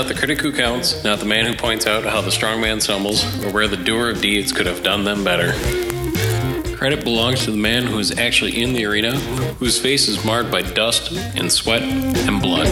not the critic who counts, not the man who points out how the strong man stumbles, or where the doer of deeds could have done them better. Credit belongs to the man who is actually in the arena, whose face is marred by dust and sweat and blood.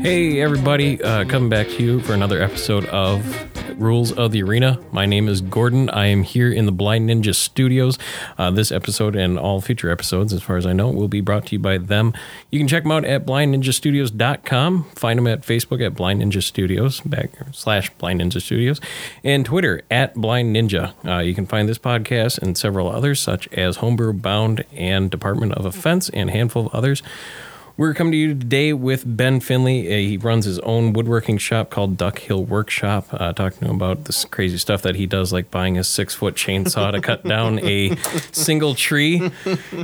Hey, everybody, uh, coming back to you for another episode of Rules of the Arena. My name is Gordon. I am here in the Blind Ninja Studios. Uh, this episode and all future episodes, as far as I know, will be brought to you by them. You can check them out at blindninjastudios.com. Find them at Facebook at Blind Ninja Studios, back slash Blind Ninja Studios, and Twitter at Blind Ninja. Uh, you can find this podcast and several others, such as Homebrew Bound and Department of Offense, and a handful of others. We're coming to you today with Ben Finley. Uh, he runs his own woodworking shop called Duck Hill Workshop. Uh, talking to him about this crazy stuff that he does, like buying a six foot chainsaw to cut down a single tree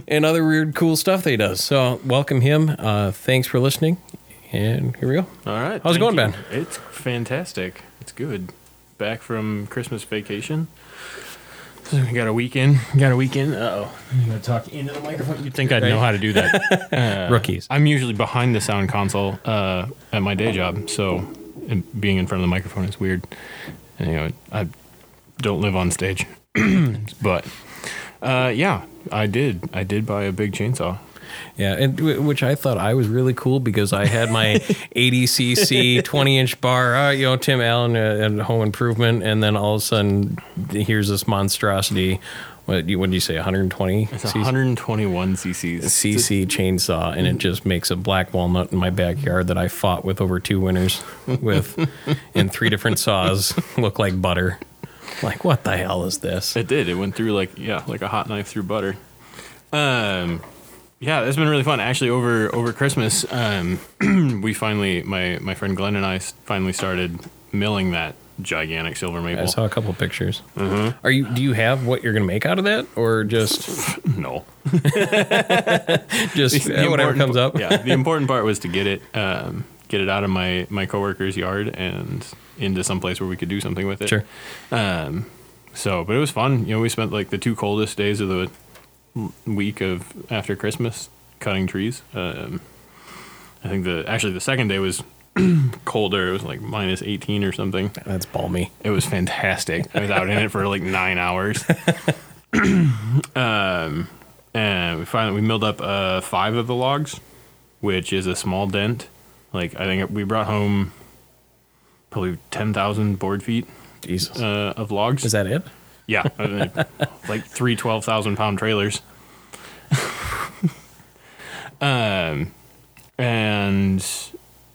and other weird, cool stuff that he does. So, welcome him. Uh, thanks for listening. And here we go. All right. How's it going, you. Ben? It's fantastic. It's good. Back from Christmas vacation. We got a weekend. Got a weekend. Uh oh. I'm gonna talk into the microphone. You'd think I'd know how to do that. Uh, Rookies. I'm usually behind the sound console uh, at my day job, so and being in front of the microphone is weird. And, you know, I don't live on stage, but uh, yeah, I did. I did buy a big chainsaw. Yeah, and w- which I thought I was really cool because I had my 80cc 20 inch bar, uh, you know, Tim Allen uh, and Home Improvement, and then all of a sudden, here's this monstrosity. What you what did you say? 120 It's 121 cc's. cc chainsaw, and it just makes a black walnut in my backyard that I fought with over two winters with, and three different saws look like butter. Like what the hell is this? It did. It went through like yeah, like a hot knife through butter. Um, yeah, it's been really fun. Actually, over over Christmas, um, we finally my my friend Glenn and I finally started milling that gigantic silver maple. I saw a couple of pictures. Are you? Do you have what you're gonna make out of that, or just no, just whatever comes up? yeah, the important part was to get it um, get it out of my my coworker's yard and into some place where we could do something with it. Sure. Um, so, but it was fun. You know, we spent like the two coldest days of the week of after Christmas cutting trees. Um, I think the actually the second day was colder. It was like minus eighteen or something. That's balmy. It was fantastic. I was out in it for like nine hours. um, and we finally we milled up uh, five of the logs, which is a small dent. Like I think we brought home probably ten thousand board feet Jesus. uh, of logs. Is that it? Yeah, like three 12,000 pound trailers. um, and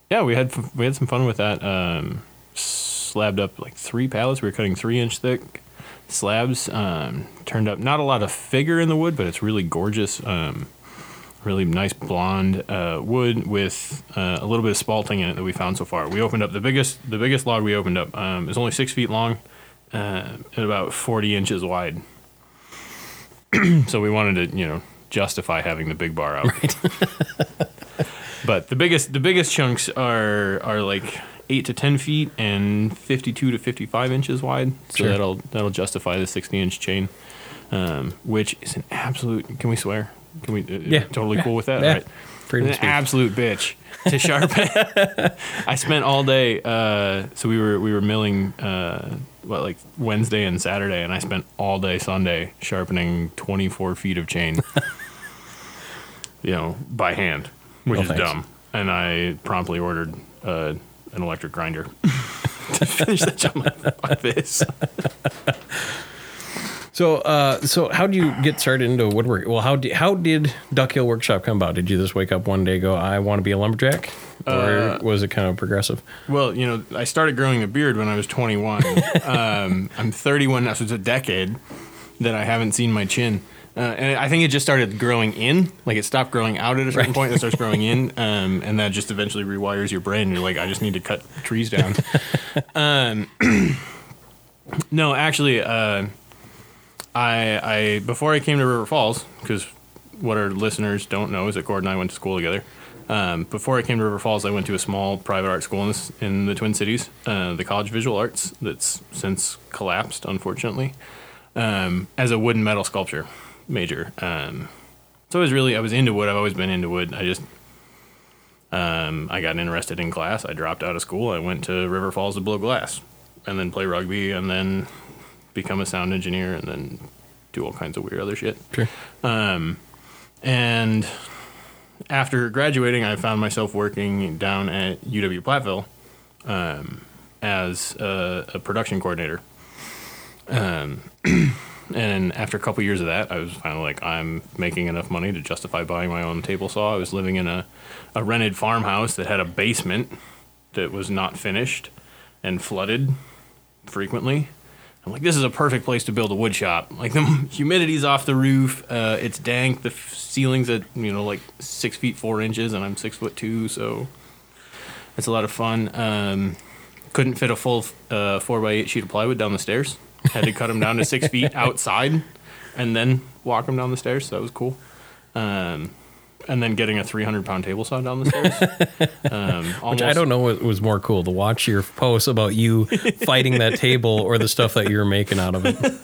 yeah, we had we had some fun with that. Um, slabbed up like three pallets. We were cutting three inch thick slabs. Um, turned up not a lot of figure in the wood, but it's really gorgeous. Um, really nice blonde uh, wood with uh, a little bit of spalting in it that we found so far. We opened up the biggest the biggest log we opened up. Um, is only six feet long uh, and about 40 inches wide. so we wanted to, you know, justify having the big bar out. Right. but the biggest the biggest chunks are are like eight to 10 feet and 52 to 55 inches wide. So Sure. that'll that'll justify the 60 inch chain, um, which is an absolute. Can we swear? Can we? Uh, Yeah. Totally cool with that. Yeah. Right. Freedom An speech. absolute bitch to sharpen. I spent all day. Uh, so we were we were milling uh, what like Wednesday and Saturday, and I spent all day Sunday sharpening twenty four feet of chain. you know, by hand, which Oh, is thanks. dumb. And I promptly ordered uh, an electric grinder to finish the job like, like this. So, uh, so how did you get started into woodwork? Well, how did how did Duck Hill Workshop come about? Did you just wake up one day and go, "I want to be a lumberjack," or Uh, was it kind of progressive? Well, you know, I started growing a beard when I was 21. um, I'm 31 now, so it's a decade that I haven't seen my chin. Uh, and I think it just started growing in. Like it stopped growing out at a certain point, point, it starts growing in, um, and that just eventually rewires your brain. You're like, I just need to cut trees down. um, no, actually, uh, I, I before I came to River Falls, because what our listeners don't know is that Gordon and I went to school together. Um, before I came to River Falls, I went to a small private art school in, this, in the Twin Cities, uh, the College of Visual Arts, that's since collapsed, unfortunately, um, as a wood and metal sculpture major. Um, so I was really, I was into wood. I've always been into wood. I just, Um, I got interested in glass. I dropped out of school. I went to River Falls to blow glass, and then play rugby, and then become a sound engineer, and then do all kinds of weird other shit. Sure. And after graduating, I found myself working down at UW Platteville um, as a, a production coordinator. Um, and after a couple years of that, I was finally like, I'm making enough money to justify buying my own table saw. I was living in a, a rented farmhouse that had a basement that was not finished and flooded frequently. I'm like, this is a perfect place to build a wood shop. Like the humidity's off the roof. Uh, it's dank. The f- ceiling's at you know like six feet four inches, and I'm six foot two, so it's a lot of fun. Um, couldn't fit a full uh, four by eight sheet of plywood down the stairs. Had to cut them down to six feet outside, and then walk them down the stairs. So that was cool. Um, and then getting a 300 pound table saw down the stairs. Um, Which I don't know what was more cool to watch your posts about you fighting that table or the stuff that you were making out of it.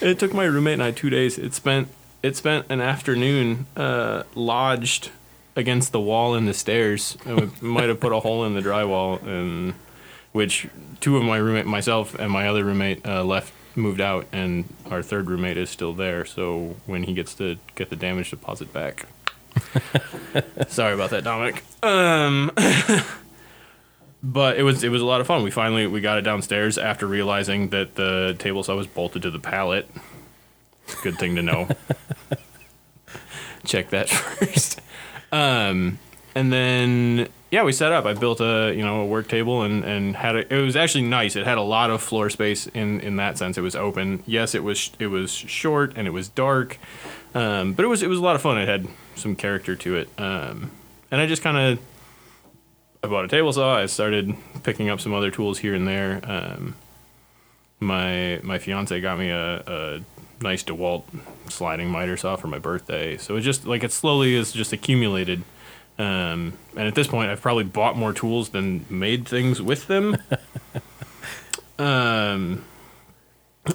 It took my roommate and I two days. It spent it spent an afternoon uh, lodged against the wall in the stairs. We might have put a hole in the drywall, and which two of my roommate, myself and my other roommate, uh, left, moved out, and our third roommate is still there. So when he gets to get the damage deposit back. Sorry about that, Dominic. Um, but it was it was a lot of fun. We finally we got it downstairs after realizing that the table saw was bolted to the pallet. Good thing to know. Check that first. Um, and then yeah, we set up. I built a you know a work table and and had a, it was actually nice. It had a lot of floor space in in that sense. It was open. Yes, it was it was short and it was dark, um, but it was it was a lot of fun. It had some character to it. Um, and I just kind of I bought a table saw. I started picking up some other tools here and there. Um, my my fiance got me a, a nice DeWalt sliding miter saw for my birthday. So it just like it slowly is just accumulated. Um, and at this point, I've probably bought more tools than made things with them. um,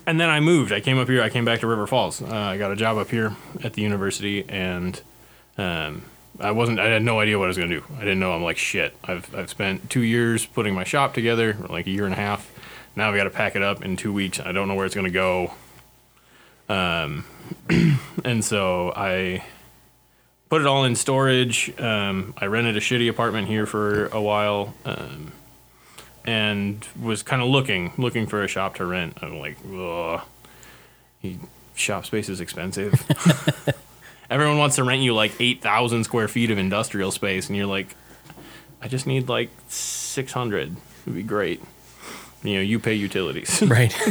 and then I moved. I came up here. I came back to River Falls. Uh, I got a job up here at the university, and um, I wasn't. I had no idea what I was gonna do. I didn't know. I'm like shit. I've I've spent two years putting my shop together, or like a year and a half. Now we got to pack it up in two weeks. I don't know where it's gonna go. Um, and so I put it all in storage. Um, I rented a shitty apartment here for a while, um, and was kind of looking looking for a shop to rent. I'm like, ugh, he- shop space is expensive. Everyone wants to rent you like eight thousand square feet of industrial space, and you're like, I just need like six hundred. It'd be great. You know, you pay utilities. Right.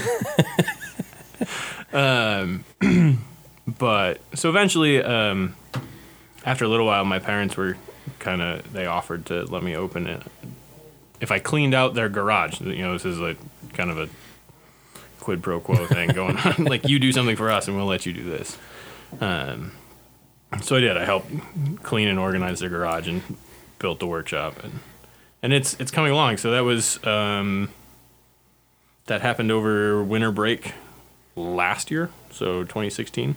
but so eventually um, after a little while my parents were kind of they offered to let me open it if i cleaned out their garage you know this is like kind of a quid pro quo thing going on like you do something for us and we'll let you do this um, so i did i helped clean and organize their garage and built the workshop and and it's it's coming along so that was um, that happened over winter break last year, so 2016.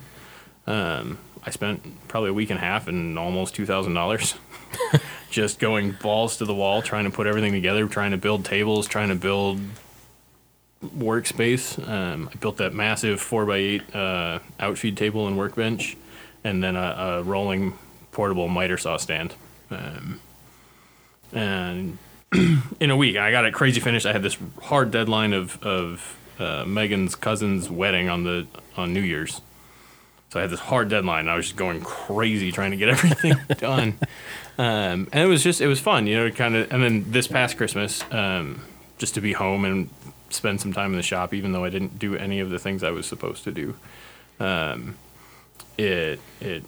Um, I spent probably a week and a half and almost two thousand dollars just going balls to the wall, trying to put everything together, trying to build tables, trying to build workspace. Um, I built that massive four by eight uh, outfeed table and workbench, and then a, a rolling portable miter saw stand. Um, and in a week, I got it crazy finished. I had this hard deadline of of uh, Megan's cousin's wedding on the on New Year's, so I had this hard deadline. I was just going crazy trying to get everything done, um, and it was just it was fun, you know, kind of. And then this past Christmas, um, just to be home and spend some time in the shop, even though I didn't do any of the things I was supposed to do. Um, it it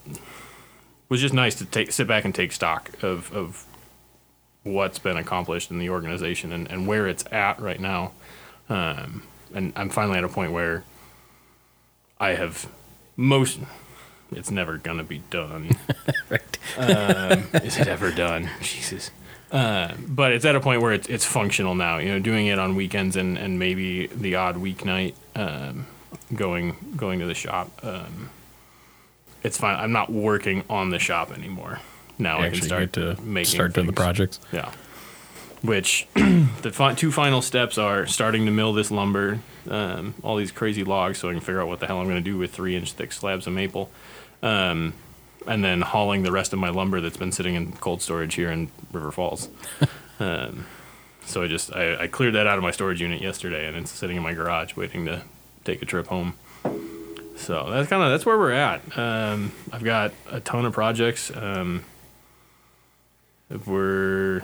was just nice to take sit back and take stock of of what's been accomplished in the organization and, and where it's at right now. Um, and I'm finally at a point where I have most. It's never gonna be done. right. um, is it ever done? Jesus. Uh, but it's at a point where it's it's functional now. You know, doing it on weekends and, and maybe the odd weeknight, um, going going to the shop. Um, it's fine. I'm not working on the shop anymore. now I can start to making start to the projects. Yeah. Which the fi- two final steps are starting to mill this lumber, um, all these crazy logs, so I can figure out what the hell I'm going to do with three inch thick slabs of maple, um, and then hauling the rest of my lumber that's been sitting in cold storage here in River Falls. um, so I just I, I cleared that out of my storage unit yesterday, and it's sitting in my garage waiting to take a trip home. So that's kind of that's where we're at. Um, I've got a ton of projects. Um, we're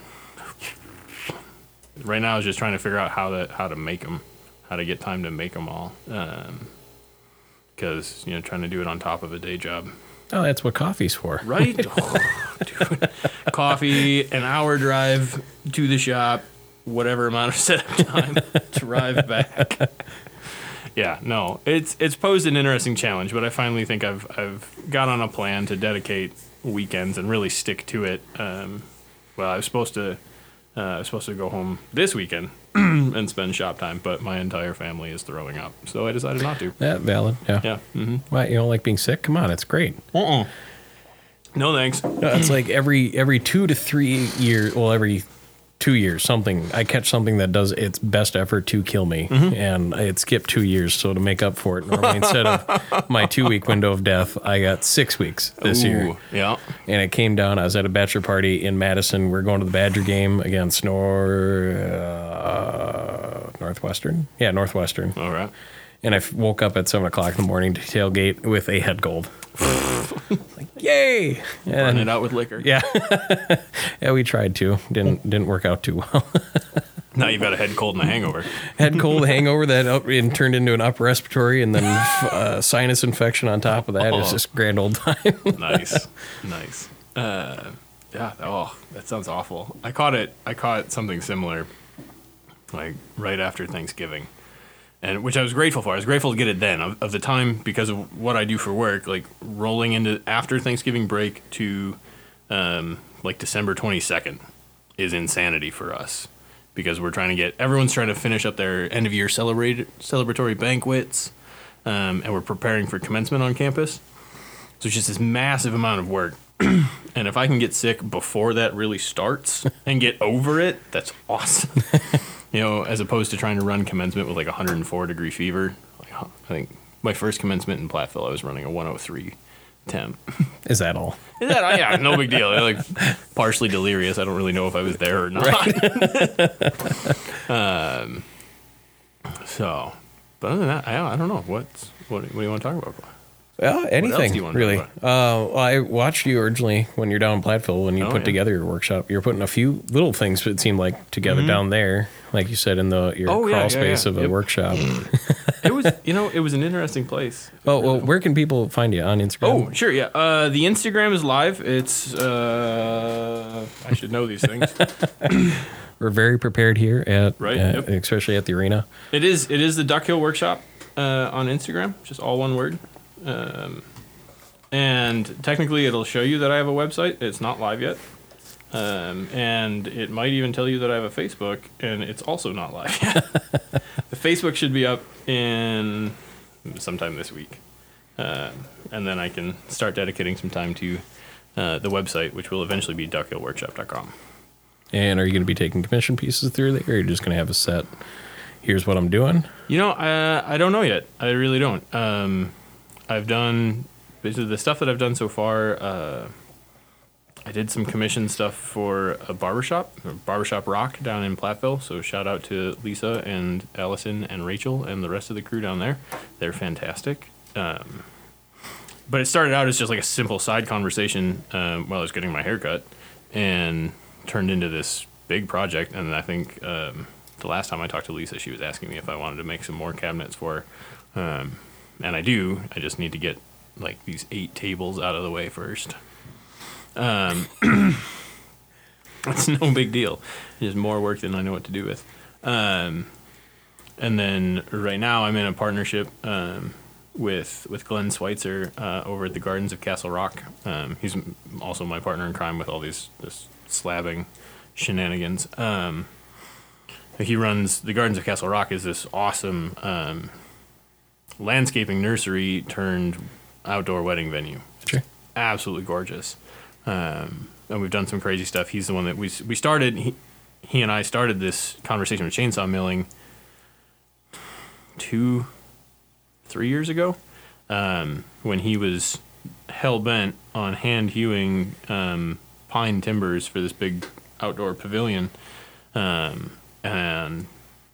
right now is just trying to figure out how to how to make them, how to get time to make them all. Because you know, trying to do it on top of a day job, Oh, that's what coffee's for. right? Oh, dude. Coffee, an hour drive to the shop, whatever amount of setup time, drive back. Yeah, no, it's it's posed an interesting challenge, but I finally think I've I've got on a plan to dedicate weekends and really stick to it. Um, well, I was supposed to uh, I was supposed to go home this weekend and spend shop time, but my entire family is throwing up, so I decided not to. Yeah, valid. Yeah. Yeah. Mm-hmm. Why you don't like being sick? Come on, it's great. Uh-uh. No thanks. No, it's like every every two to three years. Well, every two years, something I catch something that does its best effort to kill me, Mm-hmm. and it skipped two years. So to make up for it, normally instead of my two week window of death, I got six weeks this year. Yeah. And it came down. I was at a bachelor party in Madison. We are going to the Badger game against Nor uh, Northwestern. Yeah, Northwestern. All right. And I f- woke up at seven o'clock in the morning to tailgate with a head cold. like, yay! Run And it out with liquor. yeah, yeah, we tried to. Didn't didn't work out too well. Now you've got a head cold and a hangover. Head cold, hangover that up, and turned into an upper respiratory, and then uh, sinus infection on top of that. It's Oh. just grand old time. nice, nice. Uh, yeah. Oh, that sounds awful. I caught it. I caught something similar, like right after Thanksgiving, and which I was grateful for. I was grateful to get it then of, of the time because of what I do for work. Like rolling into after Thanksgiving break to um, like December twenty second is insanity for us because we're trying to get everyone's trying to finish up their end of year celebrate celebratory banquets, um, and we're preparing for commencement on campus. So it's just this massive amount of work. and if I can get sick before that really starts and get over it, that's awesome. you know, as opposed to trying to run commencement with like 104 degree fever. Like, I think my first commencement in Platteville, I was running a 103 temp. Is that all? Is that, yeah, no big deal. Like partially delirious. I don't really know if I was there or not. um, so, but other than that, I, I don't know. What's, what, what do you want to talk about? Yeah, anything do you wanna really. Uh, well, I watched you originally when you're down in Platteville when you Oh, put yeah. together your workshop. You're putting a few little things it seemed like together down there, like you said in the your. Oh, crawl yeah, space yeah. of a Yep. workshop. It was, you know, it was an interesting place. oh well, where can people find you on Instagram? Oh, sure, yeah. Uh, the Instagram is live. It's uh, I should know these things. we're very prepared here at Right, at- yep. especially at the arena. it is it is the Duck Hill Workshop uh, on Instagram, just all one word. Um, and technically, it'll show you that I have a website. It's not live yet. Um, and it might even tell you that I have a Facebook, and it's also not live yet. the Facebook should be up in sometime this week. Um, and then I can start dedicating some time to uh, the website, which will eventually be duckhillworkshop.com. And are you going to be taking commission pieces through there, or are you just going to have a set? Here's what I'm doing. You know, I, I don't know yet. I really don't. Um, I've done the stuff that I've done so far. I did some commission stuff for a barbershop, Barbershop Rock down in Platteville. So shout out to Lisa and Allison and Rachel and the rest of the crew down there. They're fantastic. Um, but it started out as just like a simple side conversation um, while I was getting my haircut, and turned into this big project. And I think um, the last time I talked to Lisa, she was asking me if I wanted to make some more cabinets for her. Um, and I do. I just need to get like these eight tables out of the way first. Um, it's no big deal. It's more work than I know what to do with. Um, and then right now I'm in a partnership um, with with Glenn Schweitzer uh, over at the Gardens of Castle Rock. Um, he's also my partner in crime with all these this slabbing shenanigans. Um, he runs the Gardens of Castle Rock is this awesome um, landscaping nursery turned outdoor wedding venue. Sure. Absolutely gorgeous. Um, and we've done some crazy stuff. He's the one that we we started. He, he and I started this conversation with chainsaw milling two, three years ago, um, when he was hell bent on hand hewing um, pine timbers for this big outdoor pavilion. Um, and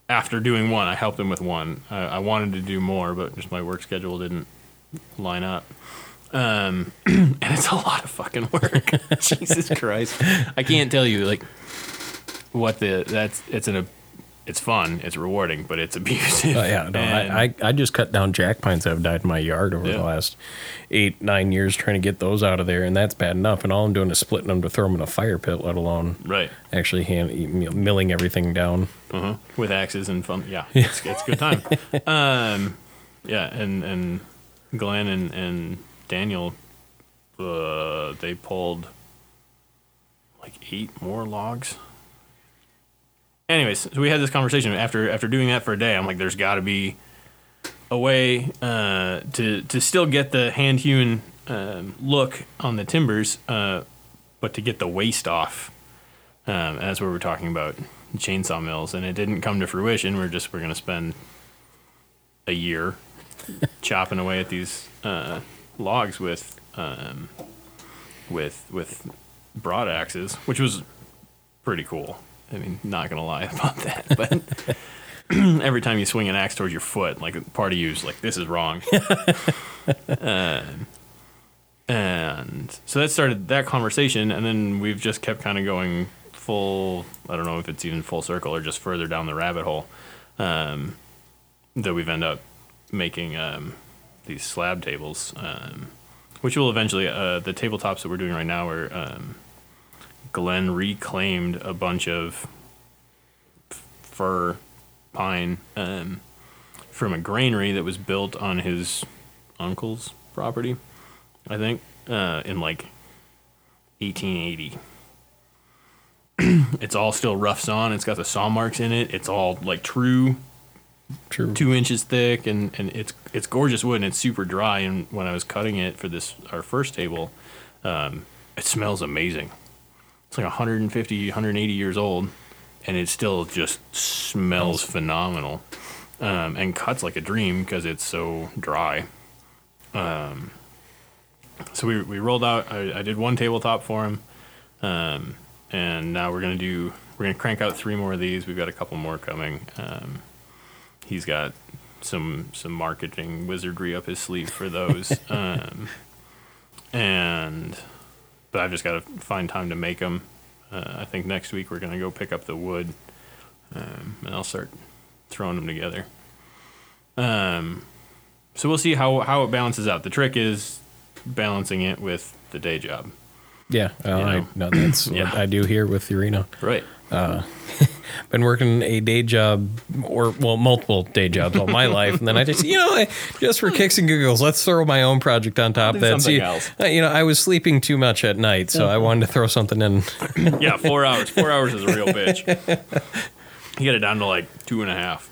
after doing one, I helped him with one. I, I wanted to do more, but just my work schedule didn't line up. Um, and it's a lot of fucking work. Jesus Christ, I can't tell you like what the that's it's an it's fun, it's rewarding, but it's abusive. Oh, yeah, no, And- I, I, I just cut down jack pines that have died in my yard over Yeah. the last eight, nine years trying to get those out of there, and that's bad enough. And all I'm doing is splitting them to throw them in a fire pit, let alone right actually hand, milling everything down. uh-huh. with axes and fun. Yeah, it's it's a good time. um, yeah, and and Glenn and and Daniel, uh, they pulled like eight more logs. Anyways, so we had this conversation after after doing that for a day. I'm like, there's got to be a way uh, to to still get the hand hewn um, look on the timbers, uh, but to get the waste off. Um, that's what we're talking about chainsaw mills, and it didn't come to fruition. We're just we're gonna spend a year chopping away at these uh, logs with um, with with broad axes, which was pretty cool. I mean, not gonna lie about that, but every time you swing an axe towards your foot, like part of you's like, this is wrong. um, and so that started that conversation, and then we've just kept kind of going full. I don't know if it's even full circle or just further down the rabbit hole. Um, that we've ended up making um, these slab tables, um, which will eventually uh, the tabletops that we're doing right now are. Um, Glenn reclaimed a bunch of f- fir pine um, from a granary that was built on his uncle's property, I think, uh, in like 1880. it's all still rough sawn. It's got the saw marks in it. It's all like true True. two inches thick, and, and it's it's gorgeous wood, and it's super dry. And when I was cutting it for this our first table, um, it smells amazing. It's like 150, 180 years old, and it still just smells phenomenal, um, and cuts like a dream because it's so dry. Um, so we we rolled out. I, I did one tabletop for him, um, and now we're gonna do. We're gonna crank out three more of these. We've got a couple more coming. Um, he's got some some marketing wizardry up his sleeve for those. um, and but I've just got to find time to make them. Uh, I think next week we're gonna go pick up the wood, um, and I'll start throwing them together. Um, so we'll see how how it balances out. The trick is balancing it with the day job. Yeah, You I, know. no, that's Yeah. what I do here with the arena. Right. Been working a day job or well, multiple day jobs all my life, and then I just you know I- just for kicks and giggles, let's throw my own project on top. do of that something See, else. uh, you know, I was sleeping too much at night, so I wanted to throw something in. Yeah, four hours. Four hours is a real bitch. You get it down to like two and a half.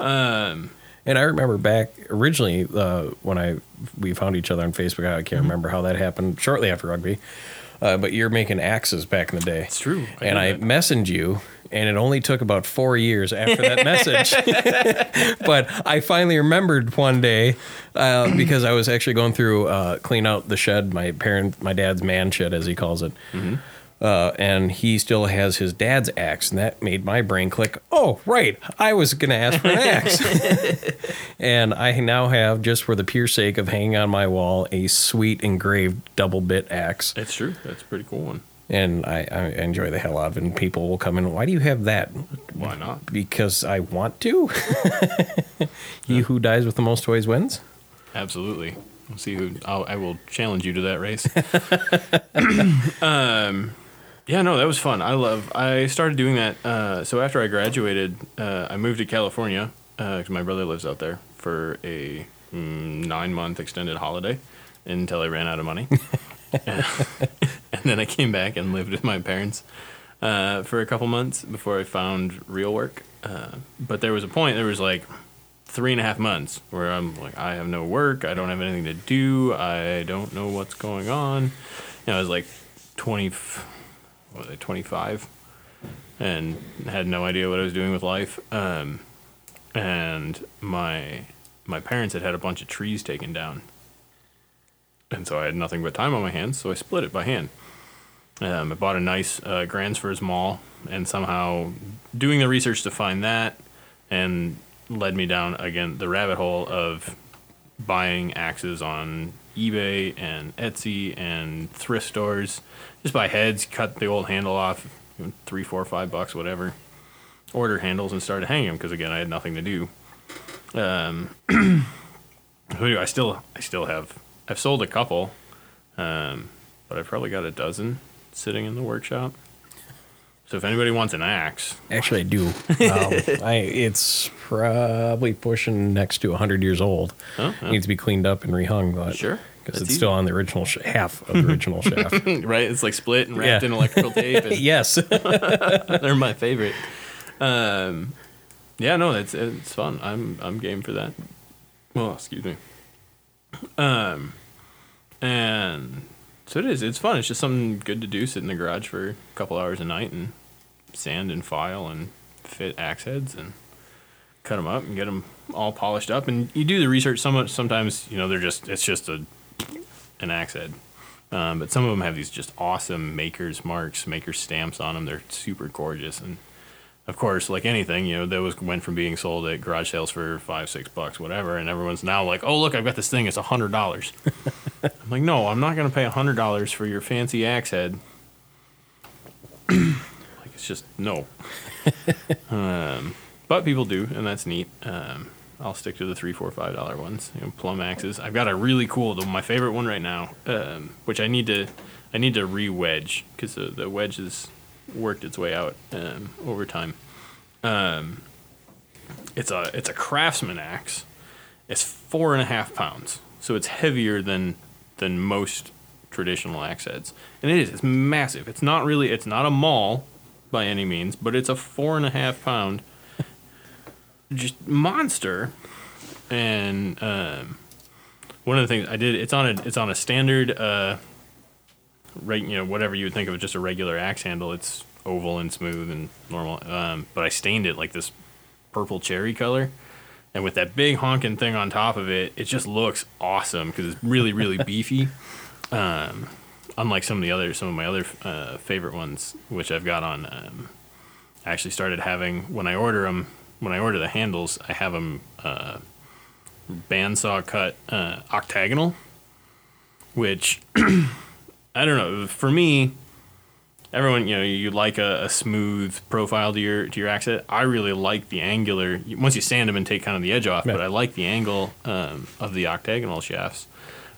Um, And I remember back originally uh, when I we found each other on Facebook. I Mm-hmm. can't remember how that happened. Shortly after rugby, uh, but you're making axes back in the day. it's true. and I that. messaged you, and it only took about four years after that message. but I finally remembered one day uh, because I was actually going through uh, clean out the shed, my parent, my dad's man shed, as he calls it. Uh, and he still has his dad's axe, and that made my brain click. Oh, right, I was going to ask for an axe, and I now have, just for the pure sake of hanging on my wall, a sweet engraved double bit axe That's true. That's a pretty cool one. And I, I enjoy the hell out of it. And people will come in. Why do you have that? Why not? Because I want to. he who dies with the most toys wins. Absolutely. We'll see who. I'll, I will challenge you to that race. um, yeah, no, that was fun. I love. I started doing that. Uh, so after I graduated, uh, I moved to California because my brother lives out there for a mm, nine month extended holiday until I ran out of money. and then I came back and lived with my parents uh, for a couple months before I found real work. Uh, but there was a point. There was like three and a half months where I'm like, I have no work, I don't have anything to do, I don't know what's going on. I was like 20, what was I, 25, and had no idea what I was doing with life. Um, and my my parents had had a bunch of trees taken down, and so I had nothing but time on my hands, so I split it by hand. Um, I bought a nice uh, Gransfors maul, and somehow doing the research to find that, and led me down again the rabbit hole of buying axes on eBay and Etsy and thrift stores. Just buy heads, cut the old handle off, three, four, five bucks, whatever. Order handles and started hanging them because again I had nothing to do. Um, I still I still have I've sold a couple, um, but I've probably got a dozen sitting in the workshop. So if anybody wants an axe, Actually, I do. Um, I it's probably pushing next to 100 years old. Oh, yeah. Needs to be cleaned up and rehung, but Sure. because it's easy. still on the original sh- half of the original shaft. right? It's like split and wrapped Yeah. in electrical tape. And yes, they're my favorite. Um, yeah, no, it's it's fun. I'm I'm game for that. Well, excuse me. Um, and so it is. It's fun. It's just something good to do. Sit in the garage for a couple hours a night and sand and file and fit axe heads and cut them up and get them all polished up. And you do the research. Some sometimes you know they're just it's just a an axe head. Um, but some of them have these just awesome makers marks, makers stamps on them. They're super gorgeous, and of course, like anything, you know, that was went from being sold at garage sales for five, six bucks, whatever, and everyone's now like, "Oh, look, I've got this thing. It's a hundred dollars." I'm like, "No, I'm not going to pay a hundred dollars for your fancy axe head." like, it's just no. um, but people do, and that's neat. Um, I'll stick to the three, four, five dollar ones. You know, Plumb axes. I've got a really cool, the, my favorite one right now, um, which I need to, I need to re-wedge because the, the wedge has worked its way out um, over time. Um, it's a it's a craftsman axe. It's four and a half pounds, so it's heavier than than most traditional axe heads, and it is. It's massive. It's not really. It's not a maul by any means, but it's a four and a half pound just monster. And um, one of the things I did, it's on a it's on a standard, uh, you know, whatever you would think of just a regular axe handle. It's oval and smooth and normal. Um, but I stained it like this purple cherry color. And with that big honking thing on top of it, it just looks awesome because it's really, really beefy. Um, unlike some of the other, some of my other uh, favorite ones, which I've got on. Um, I actually started having when I order them. When I order the handles, I have them uh, bandsaw cut uh, octagonal, which I don't know. For me, everyone, you know, you like a, a smooth profile to your to your axe head. I really like the angular. Once you sand them and take kind of the edge off, Yeah. but I like the angle um, of the octagonal shafts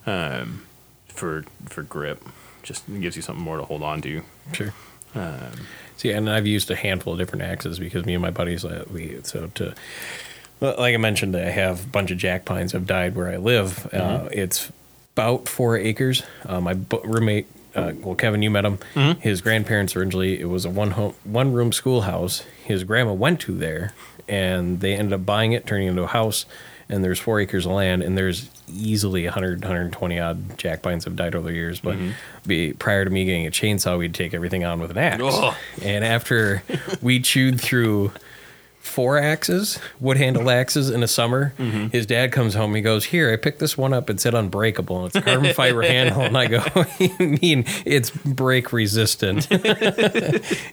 um, for for grip. Just gives you something more to hold on to. sure. Um, See, and I've used a handful of different axes because me and my buddies, uh, we so to well, like I mentioned, I have a bunch of jack pines have died where I live. Uh, it's about four acres. Uh, my bu- roommate, uh, well, Kevin, you met him. His grandparents originally it was a one home, one room schoolhouse. His grandma went to there, and they ended up buying it, turning it into a house. And there's four acres of land, and there's easily 100, 120 odd jack pines have died over the years. But be, prior to me getting a chainsaw, we'd take everything on with an axe. Ugh. And after we chewed through four axes, wood handle axes in the summer, his dad comes home. He goes, Here, I picked this one up. It said unbreakable. And it's carbon fiber handle. And I go, You mean it's break resistant?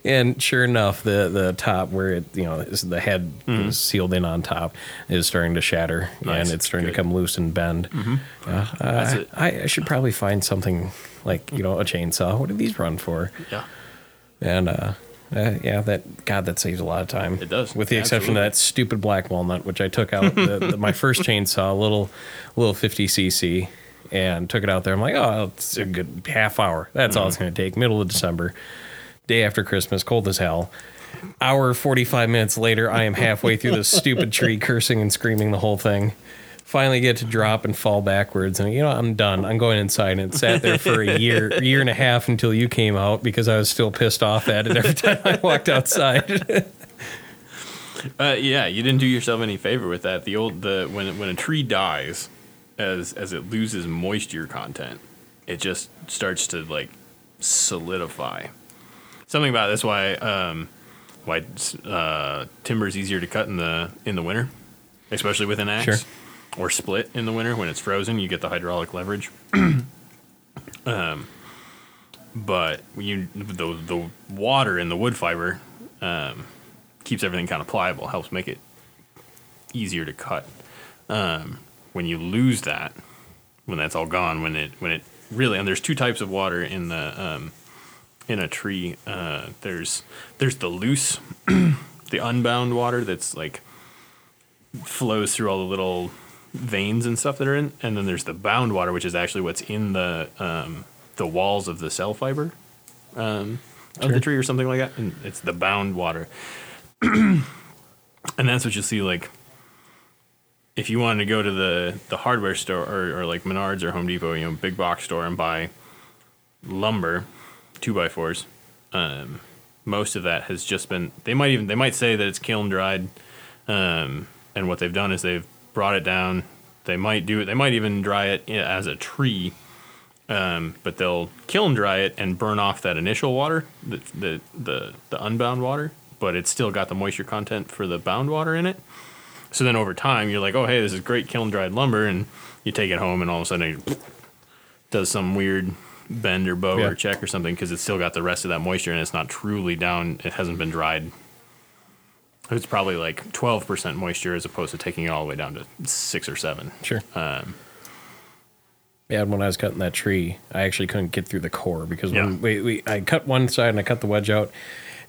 and sure enough, the, the top where it, you know, is the head is sealed in on top is starting to shatter Nice. and it's starting Good. to come loose and bend. That's uh. I, I should probably find something like, you know, a chainsaw. What do these run for? yeah. And uh, uh, yeah, that God, that saves a lot of time. It does. with the exception of that stupid black walnut, which I took out the, the, my first chainsaw, a little little 50 cc, and took it out there. I'm like, oh, it's a good half hour. That's all it's going to take. Middle of December, day after Christmas, cold as hell. Hour 45 minutes later, I am halfway through this stupid tree, cursing and screaming the whole thing. Finally, get to drop and fall backwards, and you know I'm done. I'm going inside, and it sat there for a year, year and a half until you came out because I was still pissed off at it every time I walked outside. Uh, yeah, you didn't do yourself any favor with that. The old the when when a tree dies, as as it loses moisture content, it just starts to like solidify. something about that's why um, why uh, timber is easier to cut in the in the winter, especially with an axe, Sure. Or split in the winter when it's frozen. You get the hydraulic leverage. um, but you the the water in the wood fiber um, keeps everything kind of pliable, helps make it easier to cut. Um, when you lose that, when that's all gone, when it when it really and there's two types of water in the um, in a tree. Uh, there's there's the loose, the unbound water that's like flows through all the little veins and stuff that are in, and then there's the bound water, which is actually what's in the um, the walls of the cell fiber um, of the tree or something like that, and it's the bound water, and that's what you see like. If you wanted to go to the, the hardware store or, or like Menards or Home Depot, you know, big box store and buy lumber, two by fours, um, most of that has just been. They might even they might say that it's kiln dried, um, and what they've done is they've brought it down. They might do it. They might even dry it as a tree, um, but they'll kiln dry it and burn off that initial water, the the the, the unbound water, but it's still got the moisture content for the bound water in it. So then over time, you're like, oh hey, this is great kiln dried lumber, and you take it home, and all of a sudden it does some weird bend or bow Yeah. or check or something because it's still got the rest of that moisture and it's not truly down. It hasn't been dried. It's probably like 12% moisture as opposed to taking it all the way down to six or seven. Sure. Um, Yeah, when I was cutting that tree, I actually couldn't get through the core because when we, we I cut one side and I cut the wedge out.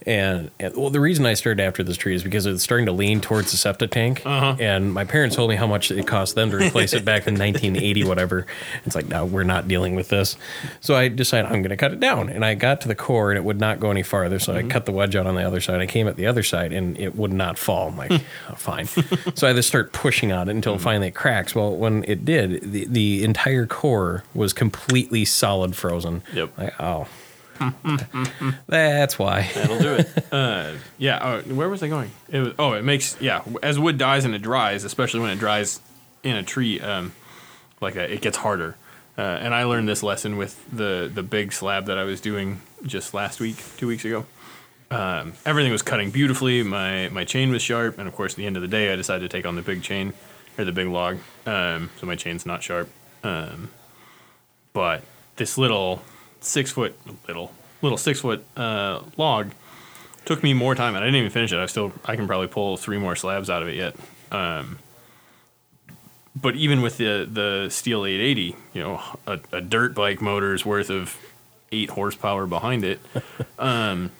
And, and well, the reason I started after this tree is because it's starting to lean towards the septic tank. Uh-huh. And my parents told me how much it cost them to replace it back in 1980, whatever. It's like, no, we're not dealing with this. So I decided I'm going to cut it down. And I got to the core and it would not go any farther. So Mm-hmm. I cut the wedge out on the other side. I came at the other side and it would not fall. I'm like, oh, fine. so I to start pushing on it until Mm-hmm. finally it cracks. Well, when it did, the, the entire core was completely solid frozen. Yep. Like, oh. That's why. That'll do it. uh, yeah. Uh, where was I going? It was. Oh, it makes yeah. As wood dies and it dries, especially when it dries in a tree, um, like a, it gets harder. Uh, and I learned this lesson with the the big slab that I was doing just last week, two weeks ago. Um, everything was cutting beautifully. My my chain was sharp, and of course, at the end of the day, I decided to take on the big chain or the big log. Um, so my chain's not sharp. Um, but this little six foot little little six foot uh, log took me more time, and I didn't even finish it. I still I can probably pull three more slabs out of it yet. Um, but even with the the Stihl 880, you know, a, a dirt bike motor's worth of eight horsepower behind it, um,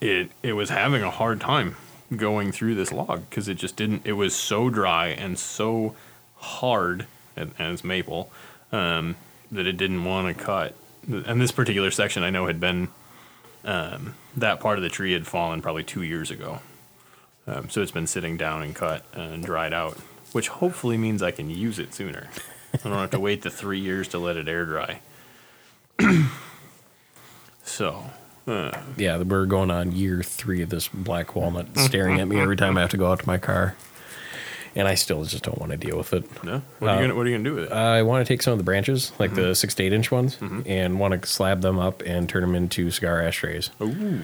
it it was having a hard time going through this log because it just didn't. It was so dry and so hard, and maple, um, that it didn't want to cut. And this particular section, I know, had been um, that part of the tree had fallen probably two years ago. Um, so it's been sitting down and cut and dried out, which hopefully means I can use it sooner. I don't have to wait the three years to let it air dry. so, uh, Yeah, we're going on year three of this black walnut staring at me every time I have to go out to my car. And I still just don't want to deal with it. no, what are you gonna what are you gonna do with it? I want to take some of the branches, like the six to eight inch ones, and want to slab them up and turn them into cigar ashtrays. Ooh,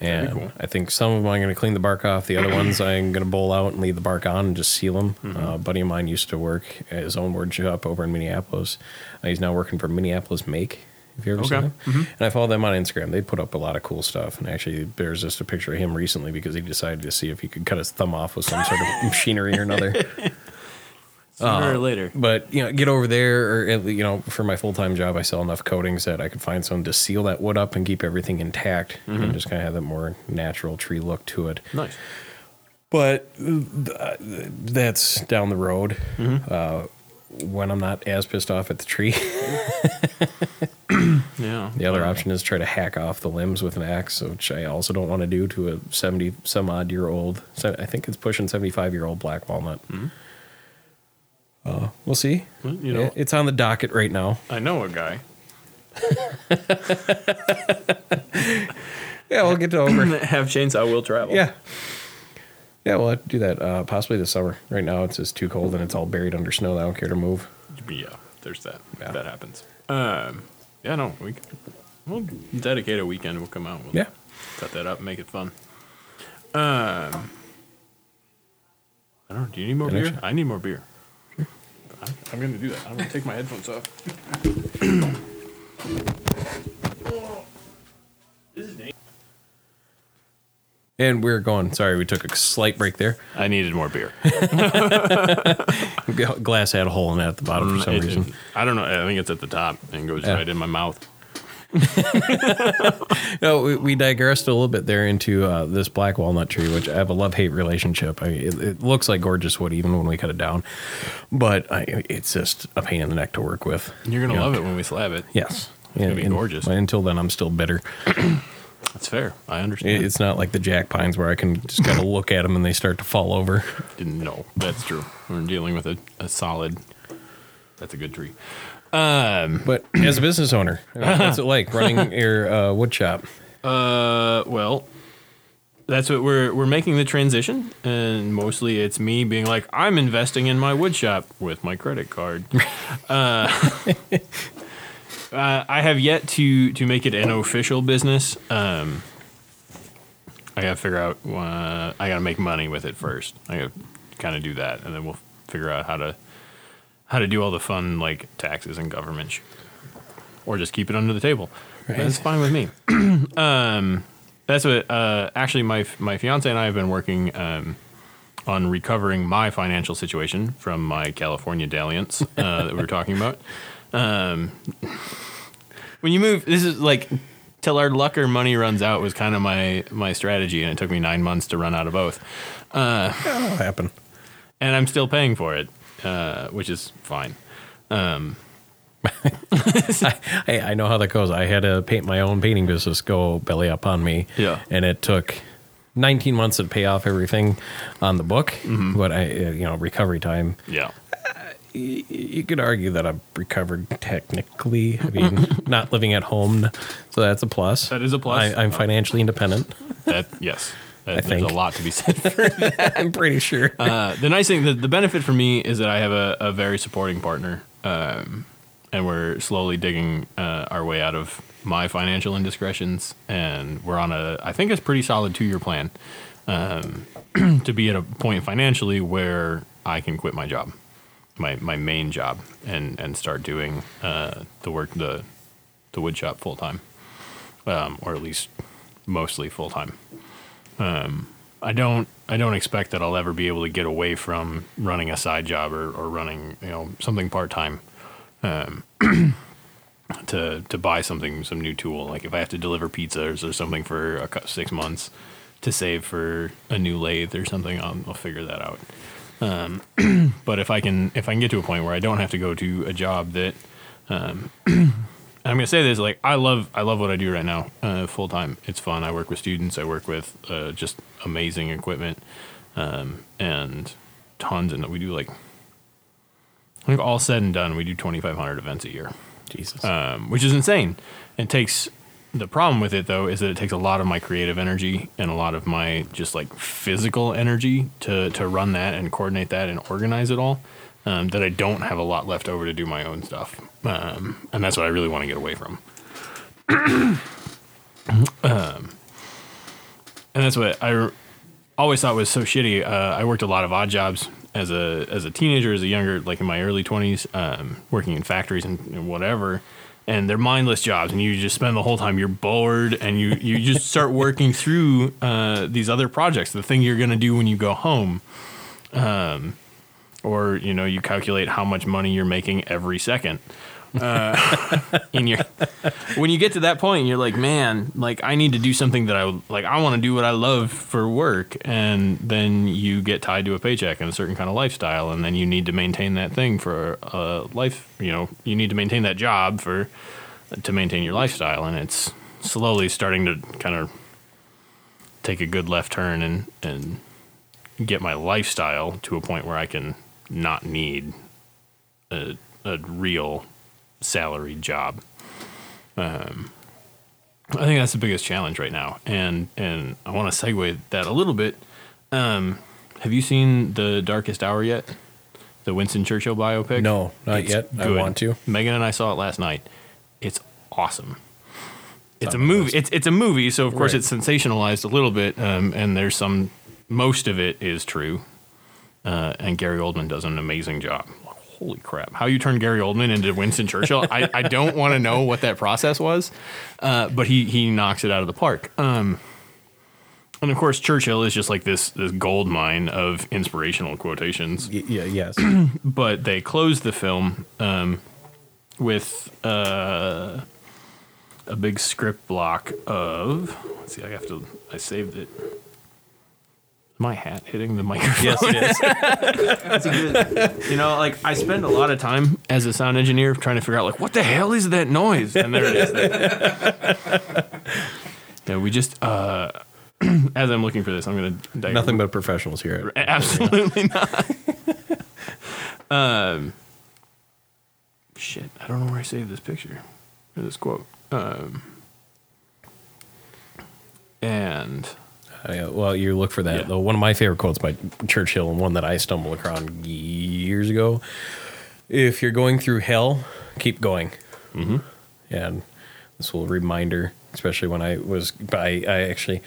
And cool. I think some of them I'm going to clean the bark off. The other ones I'm going to bowl out and leave the bark on and just seal them. Mm-hmm. Uh, a buddy of mine used to work at his own wood shop over in Minneapolis. Uh, he's now working for Minneapolis Make. Have you ever seen Okay. Mm-hmm. them? And I follow them on Instagram. They put up a lot of cool stuff. And actually, there's just a picture of him recently because he decided to see if he could cut his thumb off with some sort of machinery or another. sooner or later. But you know, get over there, or you know, for my full time job, I sell enough coatings that I could find someone to seal that wood up and keep everything intact, Mm-hmm. and just kind of have that more natural tree look to it. Nice. But uh, that's down the road. Mm-hmm. Uh, when I'm not as pissed off at the tree, Yeah. the other option is try to hack off the limbs with an axe, which I also don't want to do to a 70 some odd year old. So I think it's pushing 75 year old black walnut. Uh, we'll see. Well, you know, it's on the docket right now. I know a guy. Yeah, we'll get to over. Have chainsaw will travel. yeah. Yeah, we'll have to do that uh, possibly this summer. Right now, it's just too cold and it's all buried under snow. I don't care to move. Yeah, there's that. Yeah. That happens. Um, yeah, no, we. c- We'll dedicate a weekend. We'll come out. We'll Yeah. cut that up and make it fun. Um, I don't know. Do you need more Finish beer? it. I need more beer. I- I'm going to do that. I'm going to take my headphones off. And we're going. Sorry, we took a slight break there. I needed more beer. Glass had a hole in it at the bottom for some It- reason. I don't know. I think it's at the top and goes Yeah. right in my mouth. No, we, we digressed a little bit there into uh, this black walnut tree, which I have a love hate relationship. I it, it looks like gorgeous wood even when we cut it down, but I, it's just a pain in the neck to work with. You're going to You know? love it when we slab it. Yes, It's gonna be gorgeous. Until then, I'm still bitter. That's fair. I understand. It's not like the jack pines where I can just kind of look at them and they start to fall over. Didn't know. That's true. We're dealing with a, a solid. That's a good tree. Um. But as a business owner, what's it like running your uh, wood shop? Uh. Well, that's what we're we're making the transition, and mostly it's me being like, I'm investing in my wood shop with my credit card. uh, uh, I have yet to to make it an official business. Um. I gotta figure out. Uh, I gotta make money with it first. I gotta kind of do that, and then we'll figure out how to how to do all the fun like taxes and government, sh- or just keep it under the table. That's fine with me. um, that's what. Uh, actually, my my fiance and I have been working um, on recovering my financial situation from my California dalliance uh, that we were talking about. Um, when you move, this is like till our luck or money runs out was kind of my my strategy, and it took me nine months to run out of both That'll happen. and I'm still paying for it, uh, which is fine. Hey, I know how that goes. I had to paint my own painting business go belly up on me. Yeah. And it took 19 months to pay off everything on the book. Mm-hmm. But I, uh, you know, recovery time. Yeah, You could argue that I've recovered technically. I mean, not living at home, so that's a plus. That is a plus. I, I'm financially independent. that yes, that, I there's think. a lot to be said. For I'm pretty sure. uh, the nice thing, the, the benefit for me is that I have a, a very supporting partner, um, and we're slowly digging uh, our way out of my financial indiscretions, and we're on a I think it's pretty solid two year plan um, to be at a point financially where I can quit my job, my my main job, and and start doing uh, the work the the wood shop full time, um, or at least mostly full time. I don't I don't expect that I'll ever be able to get away from running a side job or, or running you know something part time um, to to buy something some new tool like if I have to deliver pizzas or something for a, six months to save for a new lathe or something I'll, I'll figure that out. Um, but if I can if I can get to a point where I don't have to go to a job that um, I'm gonna say this like I love I love what I do right now uh, full time. It's fun. I work with students. I work with uh, just amazing equipment um, and tons. And we do like I think all said and done, we do 2,500 events a year, Jesus. um, which is insane. It takes the problem with it though is that it takes a lot of my creative energy and a lot of my just like physical energy to to run that and coordinate that and organize it all. Um, that I don't have a lot left over to do my own stuff, um, and that's what I really want to get away from. um, and that's what I always thought was so shitty. Uh, I worked a lot of odd jobs as a as a teenager, as a younger, like in my early twenties, um, working in factories and, and whatever. And they're mindless jobs, and you just spend the whole time you're bored, and you you just start working through uh, these other projects, the thing you're gonna do when you go home, um, or you know you calculate how much money you're making every second. Uh, in your when you get to that point, you're like, man, like I need to do something that I like. I want to do what I love for work, and then you get tied to a paycheck and a certain kind of lifestyle, and then you need to maintain that thing for a life. You know, you need to maintain that job for to maintain your lifestyle, and it's slowly starting to kind of take a good left turn and and get my lifestyle to a point where I can not need a a real salaried job. Um, I think that's the biggest challenge right now, and and I want to segue that a little bit. Um, have you seen the Darkest Hour yet? The Winston Churchill biopic? No, not It's yet. I want to. Megan and I saw it last night. It's awesome. it's a movie. It's it's a movie, so of course Right. it's sensationalized a little bit, um, and there's some. Most of it is true, uh, and Gary Oldman does an amazing job. Holy crap! How you turn Gary Oldman into Winston Churchill? I, I don't want to know what that process was, uh, but he he knocks it out of the park. Um, and of course, Churchill is just like this this gold mine of inspirational quotations Y- yeah, yes. but they close the film um, with uh, a big script block of. Let's see, I have to. I saved it. My hat hitting the microphone. yes, it is. That's a good. You know, like I spend a lot of time as a sound engineer trying to figure out like what the hell is that noise, and there it is. yeah, we just. Uh, as I'm looking for this, I'm gonna diagram- Nothing but professionals here. Absolutely not. um, shit, I don't know where I saved this picture or this quote. Um, and Uh, well, you look for that. Yeah. Though one of my favorite quotes by Churchill, and one that I stumbled across years ago: "If you're going through hell, keep going." Mm-hmm. And this little reminder, especially when I was, I, I actually,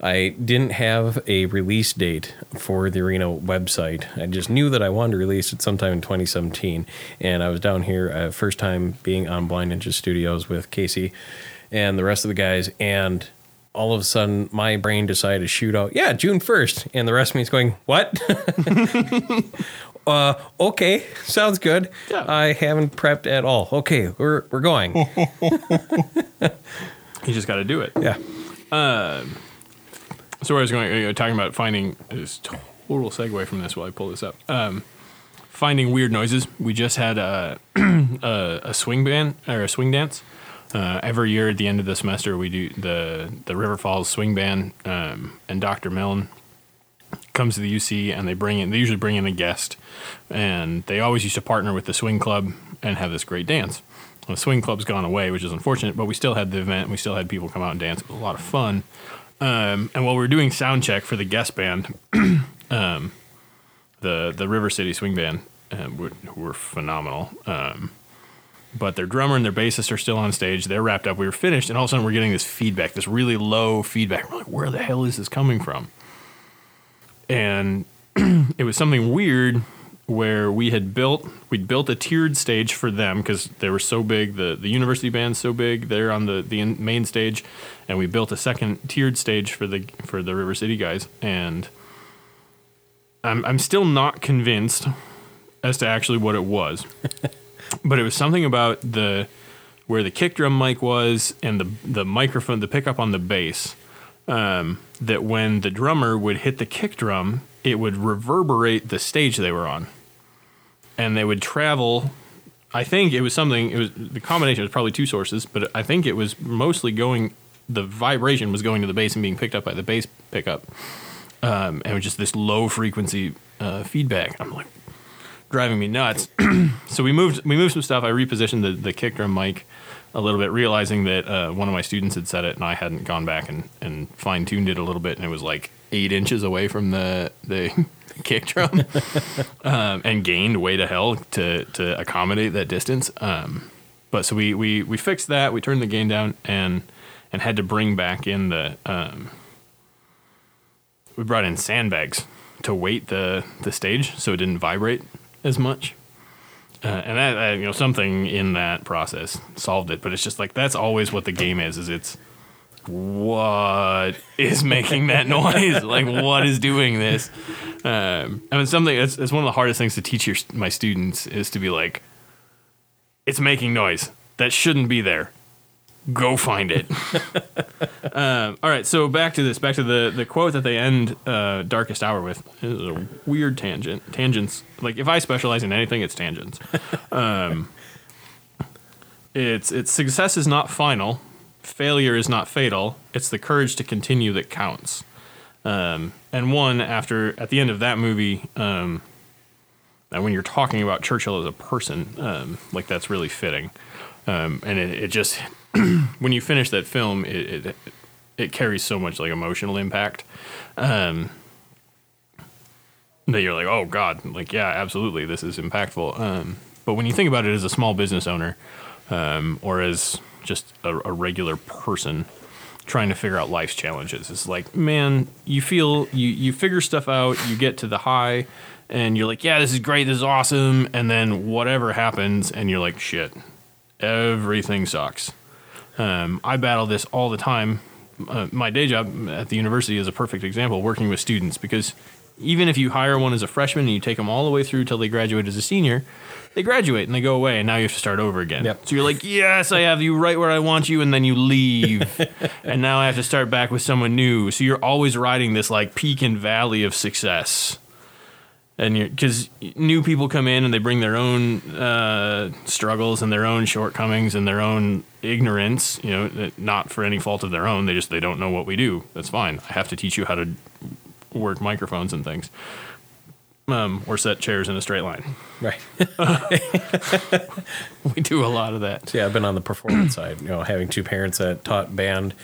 I didn't have a release date for the arena website. I just knew that I wanted to release it sometime in 2017, and I was down here uh, first time being on Blind Ninja Studios with Casey and the rest of the guys, and all of a sudden my brain decided to shoot out, yeah, June 1st. And the rest of me is going, what? uh, okay, sounds good. Yeah. I haven't prepped at all. Okay, we're, we're going. you just got to do it. yeah. So I was going, you know, talking about finding this total segue from this while I pull this up. Um, finding weird noises. We just had a a, a swing band or a swing dance. Uh, every year at the end of the semester, we do the the River Falls Swing Band, um, and Dr. Milne comes to the UC and they bring in. They usually bring in a guest, and they always used to partner with the swing club and have this great dance. The swing club's gone away, which is unfortunate, but we still had the event. We still had people come out and dance. It was a lot of fun. Um, and while we were doing sound check for the guest band, um, the the River City Swing Band uh, were, were phenomenal. Um, but their drummer and their bassist are still on stage. They're wrapped up. We were finished, and all of a sudden we're getting this feedback, this really low feedback. We're like, where the hell is this coming from? And it was something weird where we had built we'd built a tiered stage for them because they were so big the the university band's so big they're on the the in- main stage and we built a second tiered stage for the for the river city guys and i'm i'm still not convinced as to actually what it was but it was something about the where the kick drum mic was and the the microphone the pickup on the bass um, that when the drummer would hit the kick drum it would reverberate the stage they were on. And they would travel i think it was something it was the combination was probably two sources but i think it was mostly going the vibration was going to the bass and being picked up by the bass pickup um, and it was just this low frequency uh, feedback. I'm like driving me nuts. So we moved we moved some stuff. I repositioned the, the kick drum mic a little bit realizing that uh, one of my students had said it and i hadn't gone back and, and fine-tuned it a little bit and it was like eight inches away from the the kick drum um, and gained way to hell to to accommodate that distance. Um, but so we, we we fixed that we turned the gain down and and had to bring back in the um, we brought in sandbags to weight the the stage so it didn't vibrate as much. Uh, and that you know something in that process solved it but it's just like that's always what the game is is it's what is making that noise? Like what is doing this? Um, i mean something it's, it's one of the hardest things to teach your my students is to be like it's making noise that shouldn't be there go find it. Um, all right so back to this back to the the quote that they end uh, darkest hour with. This is a weird tangent tangents. Like if i specialize in anything it's tangents. Um, it's it's success is not final failure is not fatal it's the courage to continue that counts. Um, and one after at the end of that movie um, and when you're talking about churchill as a person um, like that's really fitting. Um, and it, it just when you finish that film it, it it carries so much like emotional impact um, that you're like oh god like yeah absolutely this is impactful um, but when you think about it as a small business owner um, or as just a, a regular person trying to figure out life's challenges. It's like, man, you feel you you figure stuff out, you get to the high, and you're like, yeah, this is great, this is awesome, and then whatever happens, and you're like, shit, everything sucks. Um, I battle this all the time. Uh, my day job at the university is a perfect example, working with students, because even if you hire one as a freshman and you take them all the way through till they graduate as a senior, they graduate and they go away, and now you have to start over again. Yep. So you're like, yes, I have you right where I want you, and then you leave, and now I have to start back with someone new. So you're always riding this like peak and valley of success and you're because new people come in and they bring their own uh, struggles and their own shortcomings and their own ignorance you know not for any fault of their own. They just they don't know what we do. That's fine. I have to teach you how to work microphones and things um, or set chairs in a straight line. Right. we do a lot of that. Yeah, I've been on the performance side, you know, having two parents that taught band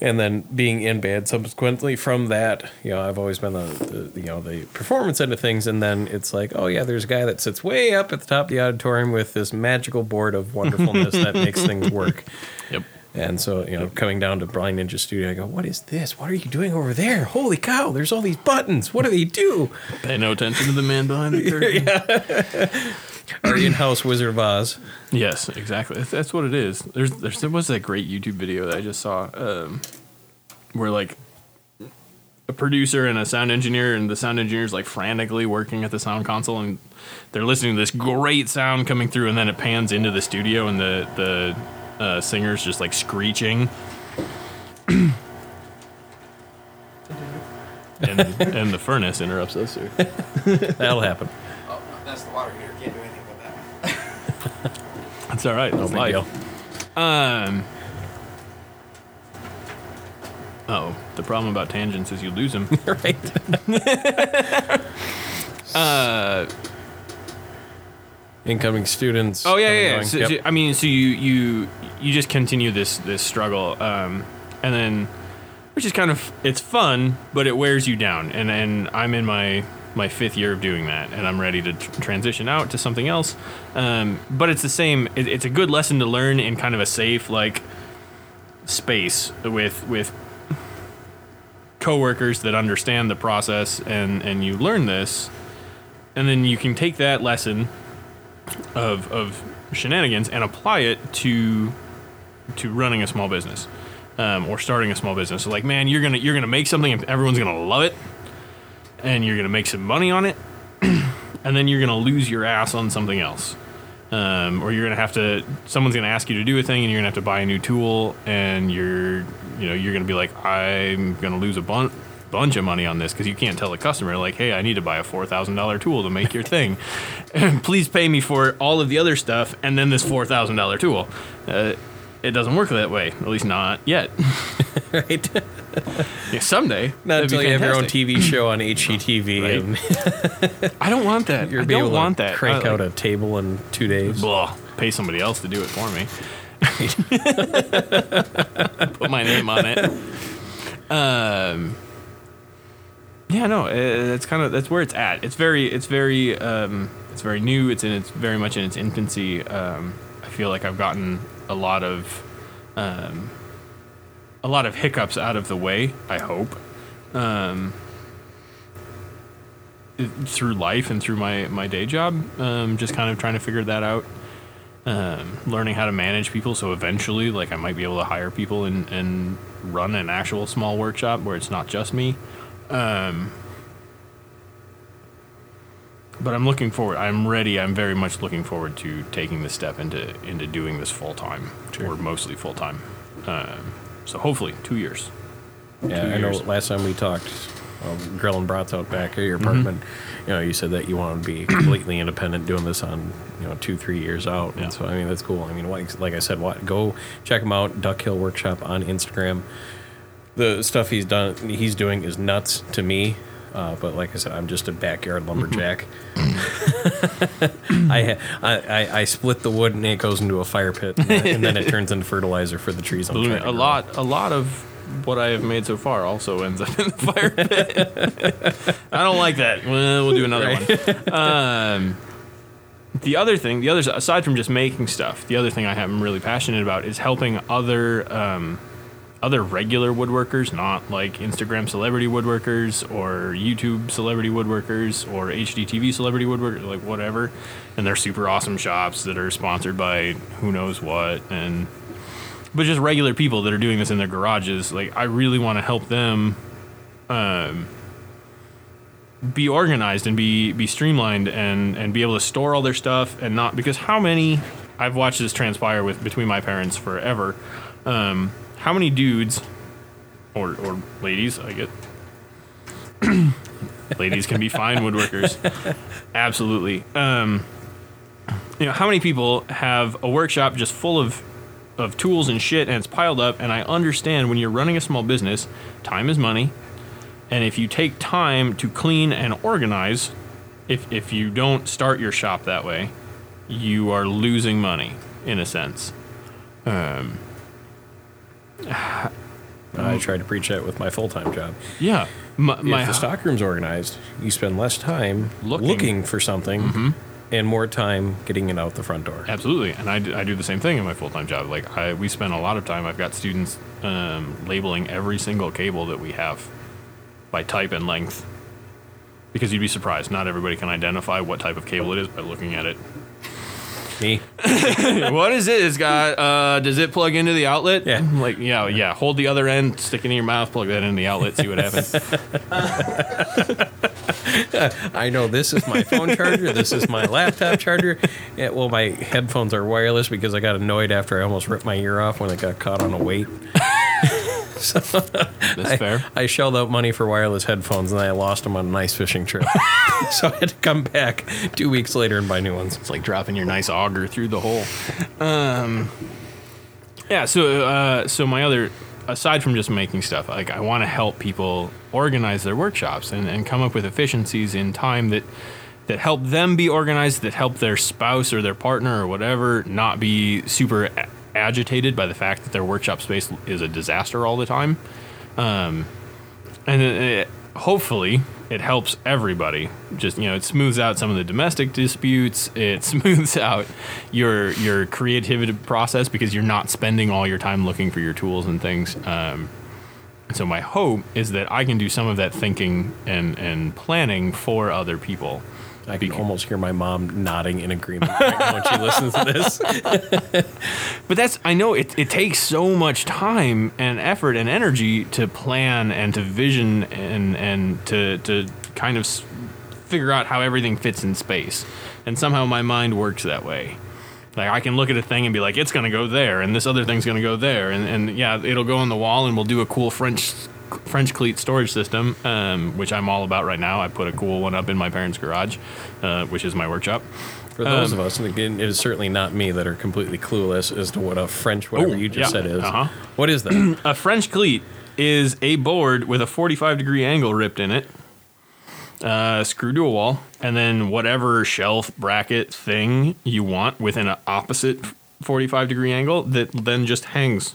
and then being in band subsequently from that, you know, I've always been the, the you know, the performance end of things and then it's like, oh yeah, there's a guy that sits way up at the top of the auditorium with this magical board of wonderfulness that makes things work. yep And so, you know, coming down to Blind Ninja Studio, I go, what is this? What are you doing over there? Holy cow, there's all these buttons. What do they do? pay no attention to the man behind the curtain Our in-house Wizard of Oz. Yes, exactly. That's, that's what it is. There's, there's there was that great YouTube video that I just saw, um, where like a producer and a sound engineer, and the sound engineer's like frantically working at the sound console, and they're listening to this great sound coming through, and then it pans into the studio, and the the uh, singer's just like screeching. and, and the furnace interrupts us. Here. That'll happen. Oh, that's the water That's all right. No That's big life. deal. Um. Oh, the problem about tangents is you lose them. right. uh, Incoming students. oh yeah, yeah. yeah. So, Yep. so- I mean, so you you you just continue this this struggle, um, and then which is kind of it's fun, but it wears you down. And and I'm in my my fifth year of doing that, and I'm ready to tr- transition out to something else. Um, but it's the same. It, it's a good lesson to learn in kind of a safe like space with with coworkers that understand the process, and and you learn this, and then you can take that lesson of of shenanigans and apply it to to running a small business um, or starting a small business. So like, man, you're gonna you're gonna make something and everyone's gonna love it, and you're gonna make some money on it, and then you're gonna lose your ass on something else. Um, or you're gonna have to someone's gonna ask you to do a thing and you're gonna have to buy a new tool and you're you know you're gonna be like I'm gonna lose a bun- bunch of money on this because you can't tell the customer like hey I need to buy a four thousand dollar tool to make your thing please pay me for all of the other stuff and then this four thousand dollar tool uh, it doesn't work that way at least not yet right. yeah, someday Not until you have your own. TV show on HGTV Right. I don't want that you're I don't to want that crank I, out a table in two days. Blah. Pay somebody else to do it for me. Put my name on it. Um. Yeah, no, uh, that's kind of that's where it's at. It's very, it's very, um, it's very new. It's in, it's very much in its infancy. Um, I feel like I've gotten a lot of, um, a lot of hiccups out of the way. I hope. Um, through life and through my my day job, um, just kind of trying to figure that out. Um, learning how to manage people, so eventually, like I might be able to hire people and and run an actual small workshop where it's not just me. Um, but I'm looking forward. I'm ready. I'm very much looking forward to taking the step into into doing this full time or mostly full time. Um, so hopefully, two years. Yeah, two I know. Last time we talked, well, and brats out back at your apartment. You know, you said that you want to be completely independent, doing this on you know two, three years out. Yeah. And so I mean, that's cool. I mean, like, like I said, what go check him out, DuckHill Workshop on Instagram. The stuff he's done, he's doing is nuts to me. Uh, but like I said, I'm just a backyard lumberjack. I, I, I split the wood and it goes into a fire pit, and then, and then it turns into fertilizer for the trees. I'm Believe me, to a lot, a lot of what I have made so far also ends up in the fire pit. I don't like that. Well, we'll do another one. Um, the other thing, the others aside from just making stuff, the other thing I am really passionate about is helping other um, other regular woodworkers, not like Instagram celebrity woodworkers or YouTube celebrity woodworkers or HGTV celebrity woodworkers, like whatever. And they're super awesome shops that are sponsored by who knows what and but just regular people that are doing this in their garages. Like I really want to help them um, be organized and be be streamlined and and be able to store all their stuff and not because how many I've watched this transpire with between my parents forever. Um, how many dudes or or ladies I get ladies can be fine woodworkers. Absolutely. Um, you know how many people have a workshop just full of of tools and shit and it's piled up and I understand when you're running a small business time is money. And if you take time to clean and organize, if, if you don't start your shop that way, you are losing money in a sense. Um, I try to preach that with my full time job. yeah. My, my, if the stockroom's organized, you spend less time Looking. looking, for something and more time getting it out the front door. Absolutely, and I do, I do the same thing in my full time job. Like I, we spend a lot of time. I've got students um, labeling every single cable that we have by type and length, because you'd be surprised. Not everybody can identify what type of cable it is by looking at it. Me? what is it? It's got. Uh, does it plug into the outlet? Yeah. Like yeah, yeah. Hold the other end, stick it in your mouth, plug that into the outlet, see what happens. I know this is my phone charger. This is my laptop charger. Yeah, well, my headphones are wireless because I got annoyed after I almost ripped my ear off when I got caught on a weight. That's fair. I shelled out money for wireless headphones and I lost them on an ice fishing trip. so I had to come back two weeks later and buy new ones. It's like dropping your nice auger through the hole. Um, yeah. So, uh, so my other, aside from just making stuff, like I want to help people organize their workshops and, and come up with efficiencies in time that that help them be organized, that help their spouse or their partner or whatever not be super a- agitated by the fact that their workshop space is a disaster all the time. Um, and it, it- hopefully it helps everybody. Just you know it smooths out some of the domestic disputes. It smooths out your your creativity process because you're not spending all your time looking for your tools and things. Um, so my hope is that i can do some of that thinking and and planning for other people I can almost hear my mom nodding in agreement when she listens to this. but that's i know it, it takes so much time and effort and energy to plan and to vision and and to to kind of figure out how everything fits in space and somehow my mind works that way like i can look at a thing and be like it's going to go there and this other thing's going to go there and, and yeah it'll go on the wall and we'll do a cool french french cleat storage system um, which i'm all about right now i put a cool one up in my parents garage uh, which is my workshop For those Um, of us, and again, it is certainly not me that are completely clueless as to what a French, whatever Oh, you just yeah, said, is. uh-huh. What is that? A French cleat is a board with a 45 degree angle ripped in it, uh, screwed to a wall, and then whatever shelf bracket thing you want within an opposite 45 degree angle that then just hangs.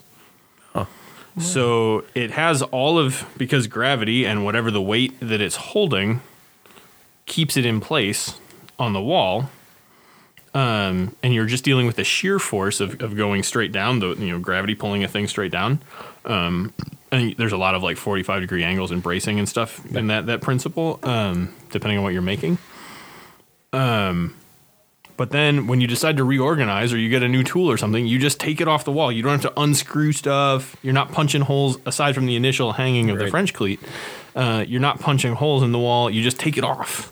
So it has all of, because gravity and whatever the weight that it's holding keeps it in place on the wall um, and you're just dealing with the shear force of, of going straight down, the you know gravity pulling a thing straight down. Um, and there's a lot of like 45 degree angles and bracing and stuff in that that principle, um, depending on what you're making. Um, but then when you decide to reorganize or you get a new tool or something, you just take it off the wall. You don't have to unscrew stuff. You're not punching holes aside from the initial hanging of the French cleat. Uh, you're not punching holes in the wall. You just take it off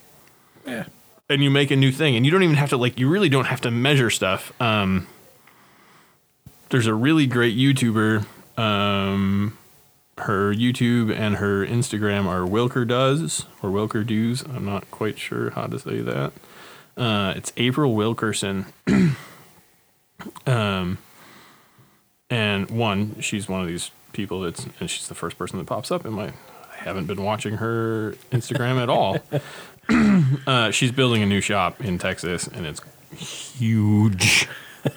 yeah. and you make a new thing and you don't even have to like you really don't have to measure stuff um there's a really great youtuber um her youtube and her instagram are wilkerdos or wilkerdos i'm not quite sure how to say that uh it's april wilkerson um and one she's one of these people that's and she's the first person that pops up in my i haven't been watching her instagram at all uh, she's building a new shop in Texas, and it's huge.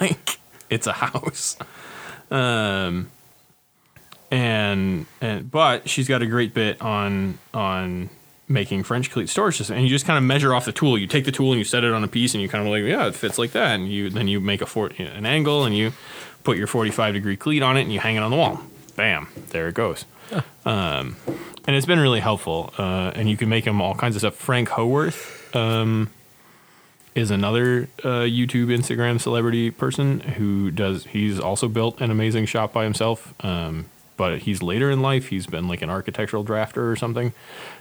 like it's a house. Um, and and but she's got a great bit on on making French cleat storage system, and you just kind of measure off the tool. You take the tool and you set it on a piece, and you kind of like, yeah, it fits like that. And you then you make a for, an angle, and you put your 45 degree cleat on it, and you hang it on the wall. Bam, there it goes. Um, and it's been really helpful. Uh, and you can make them all kinds of stuff. Frank Howarth um, is another uh, YouTube, Instagram celebrity person who does. He's also built an amazing shop by himself. Um, but he's later in life. He's been like an architectural drafter or something.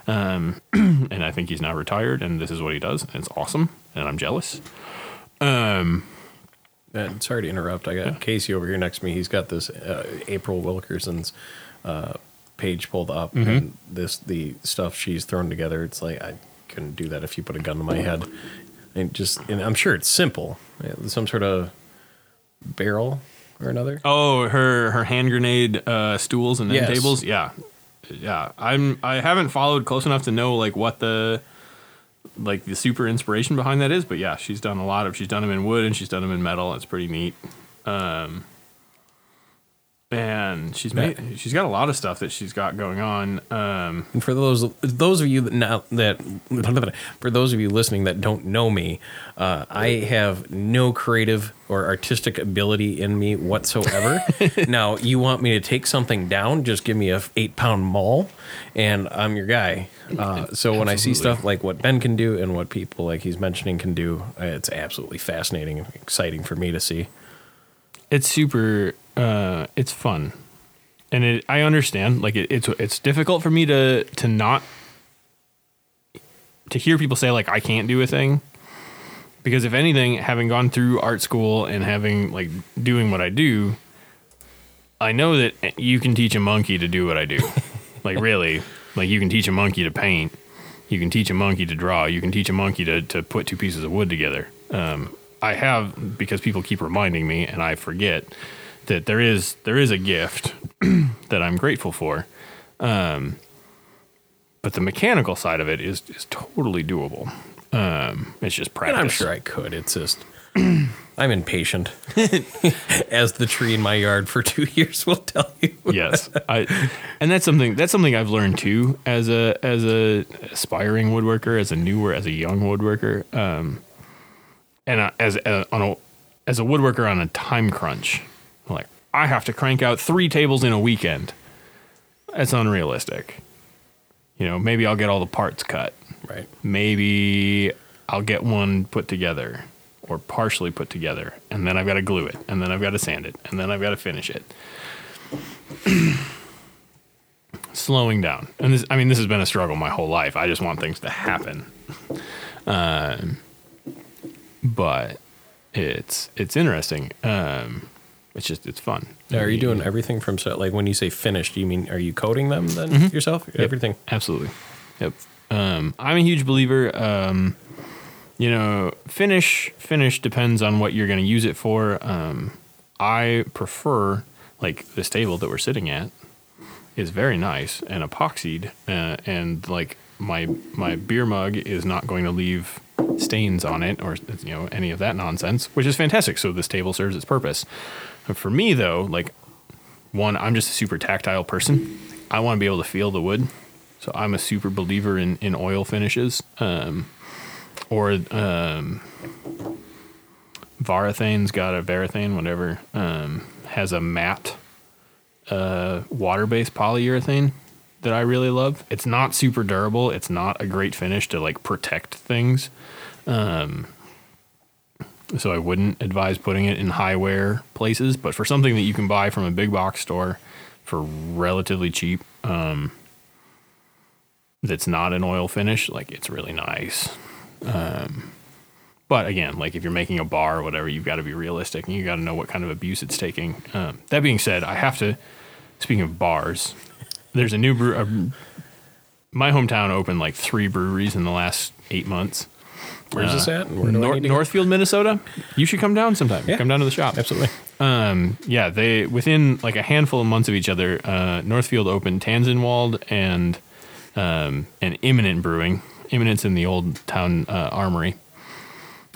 Um, and I think he's now retired, and this is what he does. And it's awesome, and I'm jealous. Um, Uh, sorry to interrupt. I got Casey over here next to me. He's got this uh, April Wilkerson's uh, page pulled up, Mm-hmm. and this the stuff she's thrown together. It's like I couldn't do that if you put a gun to my head. And just, and I'm sure it's simple. Some sort of barrel or another. Oh, her her hand grenade uh, stools and end Yes. tables. Yeah, yeah. I'm I haven't followed close enough to know like what the like the super inspiration behind that is, but yeah, she's done a lot of. She's done them in wood and she's done them in metal. It's pretty neat. Um, and she's made she's got a lot of stuff that she's got going on. Um, And for those those of you that now that for those of you listening that don't know me, uh, I have no creative or artistic ability in me whatsoever. now you want me to take something down? Just give me a eight pound maul, and I'm your guy. Uh, so when I see stuff like what Ben can do and what people like he's mentioning can do, it's absolutely fascinating and exciting for me to see. it's super uh it's fun. And it i understand like it, it's it's difficult for me to to not to hear people say like i can't do a thing. Because if anything having gone through art school and having like doing what i do i know that you can teach a monkey to do what i do. Like really. Like you can teach a monkey to paint. You can teach a monkey to draw. You can teach a monkey to, to put two pieces of wood together. Um, i have because people keep reminding me and i forget that there is there is a gift that i'm grateful for. Um, but the mechanical side of it is is totally doable. Um, it's just And practice. I'm sure I could. It's just I'm impatient, as the tree in my yard for two years will tell you. yes. I and that's something that's something i've learned too as a as a aspiring woodworker as a newer as a young woodworker. Um and uh, as a, on a as a woodworker on a time crunch i have to crank out three tables in a weekend that's unrealistic you know maybe i'll get all the parts cut Right. maybe I'll get one put together or partially put together, and then I've got to glue it, and then I've got to sand it, and then I've got to finish it. Slowing down, and this, I mean, this has been a struggle my whole life. I just want things to happen, um, but it's it's interesting. Um, it's just it's fun. Now, are you doing everything from set? Like when you say finished, do you mean are you coding them then Mm-hmm. yourself? Everything. Absolutely. Yep. Um, I'm a huge believer. Um, you know, finish finish depends on what you're going to use it for. Um, I prefer like this table that we're sitting at is very nice and epoxied, uh, and like my my beer mug is not going to leave stains on it or you know any of that nonsense, which is fantastic. So this table serves its purpose. For me though, like one, I'm just a super tactile person. I want to be able to feel the wood. So I'm a super believer in, in oil finishes. Um, or um, Varathane's got a Varathane, whatever, um, has a matte uh, water based polyurethane that I really love. It's not super durable. It's not a great finish to like protect things. Um, so I wouldn't advise putting it in high wear places, but for something that you can buy from a big box store for relatively cheap, um, that's not an oil finish, like it's really nice. Um, but again, like if you're making a bar or whatever, you've got to be realistic and you got to know what kind of abuse it's taking. Um, that being said, I have to. Speaking of bars, there's a new brew. Uh, my hometown opened like three breweries in the last eight months. Where's this at? Where Nor- need to go? Northfield, Minnesota. You should come down sometime. Yeah. Come down to the shop. Absolutely. Um, yeah, they within like a handful of months of each other, uh, Northfield opened Tanzenwald and um, and Imminent Brewing. Imminent's in the old town uh, armory.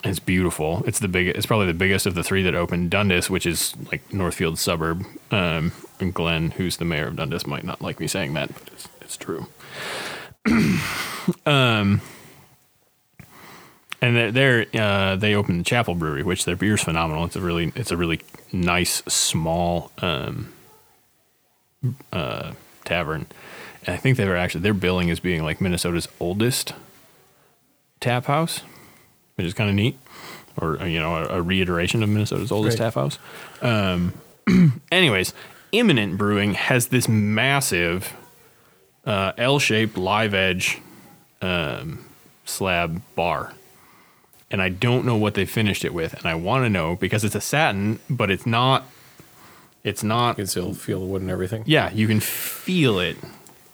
It's beautiful. It's the big. It's probably the biggest of the three that opened. Dundas, which is like Northfield's suburb, um, and Glenn, who's the mayor of Dundas, might not like me saying that, but it's, it's true. and they're, they're uh, they opened the Chapel Brewery, which their beer's phenomenal. It's a really it's a really nice small um, uh, tavern, and I think they were actually their billing as being like Minnesota's oldest tap house, which is kind of neat, or uh, you know a, a reiteration of Minnesota's oldest Right. tap house. Um, anyways, Imminent Brewing has this massive uh, L-shaped live edge um, slab bar and I don't know what they finished it with, and I want to know because it's a satin, but it's not. It's not. You can still feel the wood and everything. Yeah, you can feel it.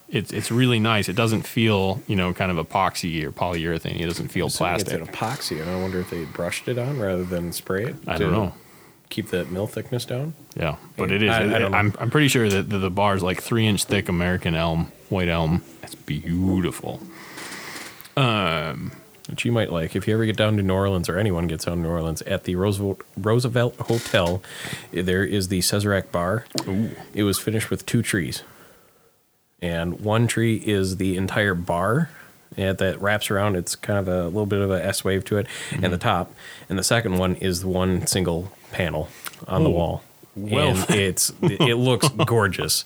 It's it's really nice. It doesn't feel you know kind of epoxy or polyurethane. It doesn't feel plastic. It's an epoxy, and I wonder if they brushed it on rather than spray it. I don't know. Keep that mil thickness down. Yeah, but it is. I, I don't I'm I'm pretty sure that the, the bar is like three inch thick American elm, white elm. It's beautiful. Um, which you might like if you ever get down to New Orleans or anyone gets down to New Orleans at the Roosevelt Roosevelt Hotel. There is the Sazerac Bar. It was finished with two trees, and one tree is the entire bar. And that wraps around. It's kind of a little bit of a S wave to it, and mm-hmm. the top. And the second one is the one single panel on the Oh, wall. well and it's it looks gorgeous.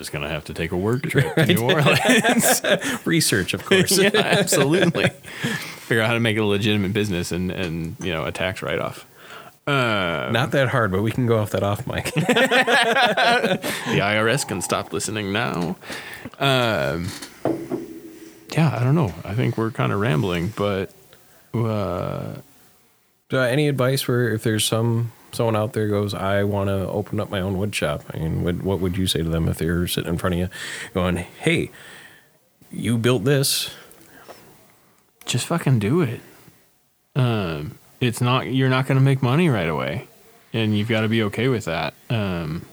I'm just gonna have to take a work trip to New Orleans. Research, of course. yeah, absolutely. Figure out how to make it a legitimate business and and you know a tax write off. Not that hard, but we can go off that off mic. The IRS can stop listening now. Um, yeah, I don't know. I think we're kind of rambling, but uh, Uh, any advice for if there's some someone out there goes, I want to open up my own wood shop? I mean, what, what would you say to them if they're sitting in front of you, going, "Hey, you built this. just fucking do it. Um, it's not you're not going to make money right away, and you've got to be okay with that. Um,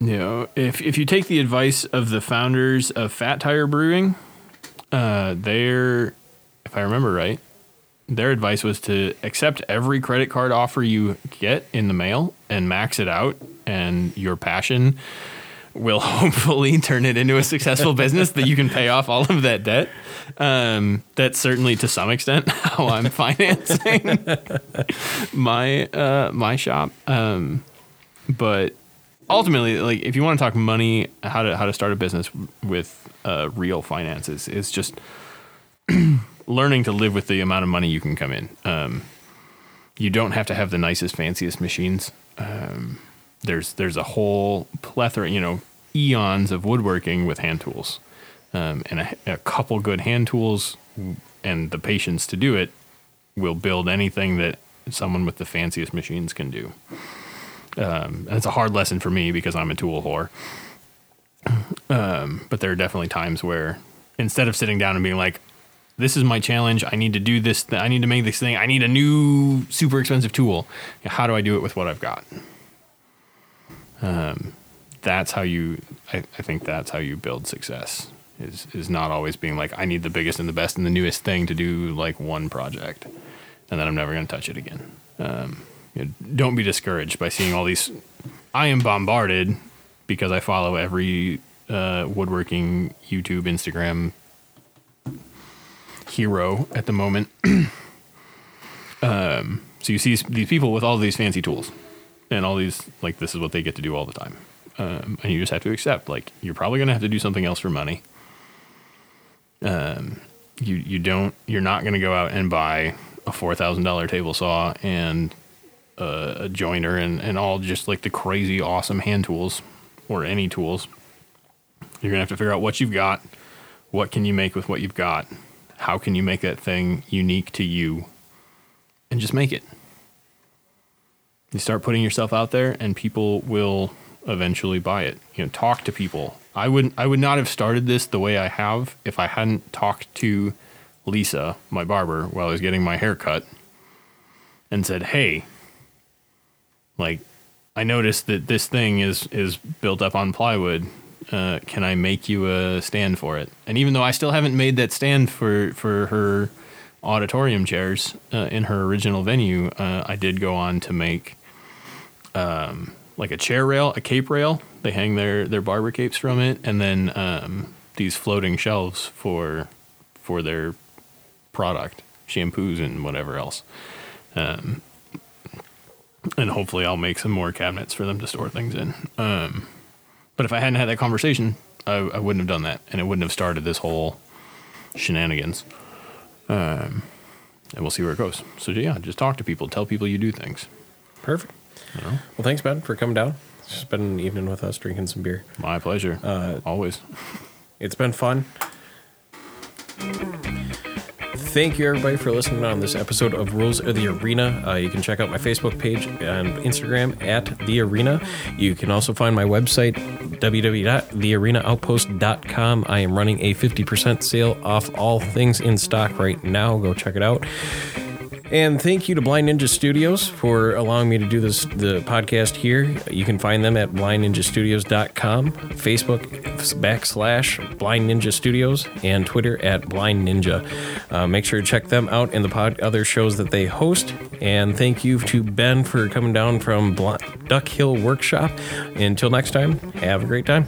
you know, if if you take the advice of the founders of Fat Tire Brewing, uh, their if I remember right, their advice was to accept every credit card offer you get in the mail and max it out, and your passion will hopefully turn it into a successful business that you can pay off all of that debt. Um, that's certainly to some extent how I'm financing my uh, my shop. Um, but ultimately, like if you want to talk money, how to how to start a business with uh, real finances is just learning to live with the amount of money you can come in. Um, you don't have to have the nicest, fanciest machines. Um, there's there's a whole plethora, you know, eons of woodworking with hand tools, um, and a, a couple good hand tools and the patience to do it will build anything that someone with the fanciest machines can do. Um, it's a hard lesson for me because I'm a tool whore. Um, but there are definitely times where instead of sitting down and being like, this is my challenge. I need to do this. Th- I need to make this thing. I need a new super expensive tool. How do I do it with what I've got? Um, that's how you. I, I think that's how you build success. Is is not always being like I need the biggest and the best and the newest thing to do like one project, and then I'm never going to touch it again. Um, you know, don't be discouraged by seeing all these. I am bombarded because I follow every uh, woodworking YouTube, Instagram hero at the moment. um, so you see these people with all these fancy tools and all these like this is what they get to do all the time, um, and you just have to accept like you're probably going to have to do something else for money. Um, you you don't you're not going to go out and buy a four thousand dollar table saw and a, a joiner and and all just like the crazy awesome hand tools or any tools. You're gonna have to figure out what you've got, what can you make with what you've got, how can you make that thing unique to you, and just make it. You start putting yourself out there, and people will eventually buy it. You know, talk to people. I would I would not have started this the way I have if I hadn't talked to Lisa, my barber, while I was getting my hair cut, and said, "Hey, like, I noticed that this thing is is built up on plywood. Uh, can I make you a stand for it?" And even though I still haven't made that stand for for her auditorium chairs uh, in her original venue, uh, I did go on to make um, like a chair rail, a cape rail. They hang their their barber capes from it, and then um, these floating shelves for for their product, shampoos and whatever else. Um, and hopefully, I'll make some more cabinets for them to store things in. Um, but if I hadn't had that conversation, I, I wouldn't have done that, and it wouldn't have started this whole shenanigans. Um, and we'll see where it goes. So yeah, just talk to people, tell people you do things. Perfect. Well, thanks, Ben, for coming down. Spend an evening with us, drinking some beer. My pleasure. Uh, Always. It's been fun. Thank you, everybody, for listening on this episode of Rules of the Arena. Uh, you can check out my Facebook page and Instagram at The Arena. You can also find my website, www.thearenaoutpost.com. I am running a 50% sale off all things in stock right now. Go check it out. And thank you to Blind Ninja Studios for allowing me to do this the podcast here. You can find them at blindninjastudios.com, Facebook backslash Blind Ninja Studios, and Twitter at Blind Ninja. Uh, make sure to check them out in the pod other shows that they host. And thank you to Ben for coming down from Bl- DuckHill Workshop. Until next time, have a great time.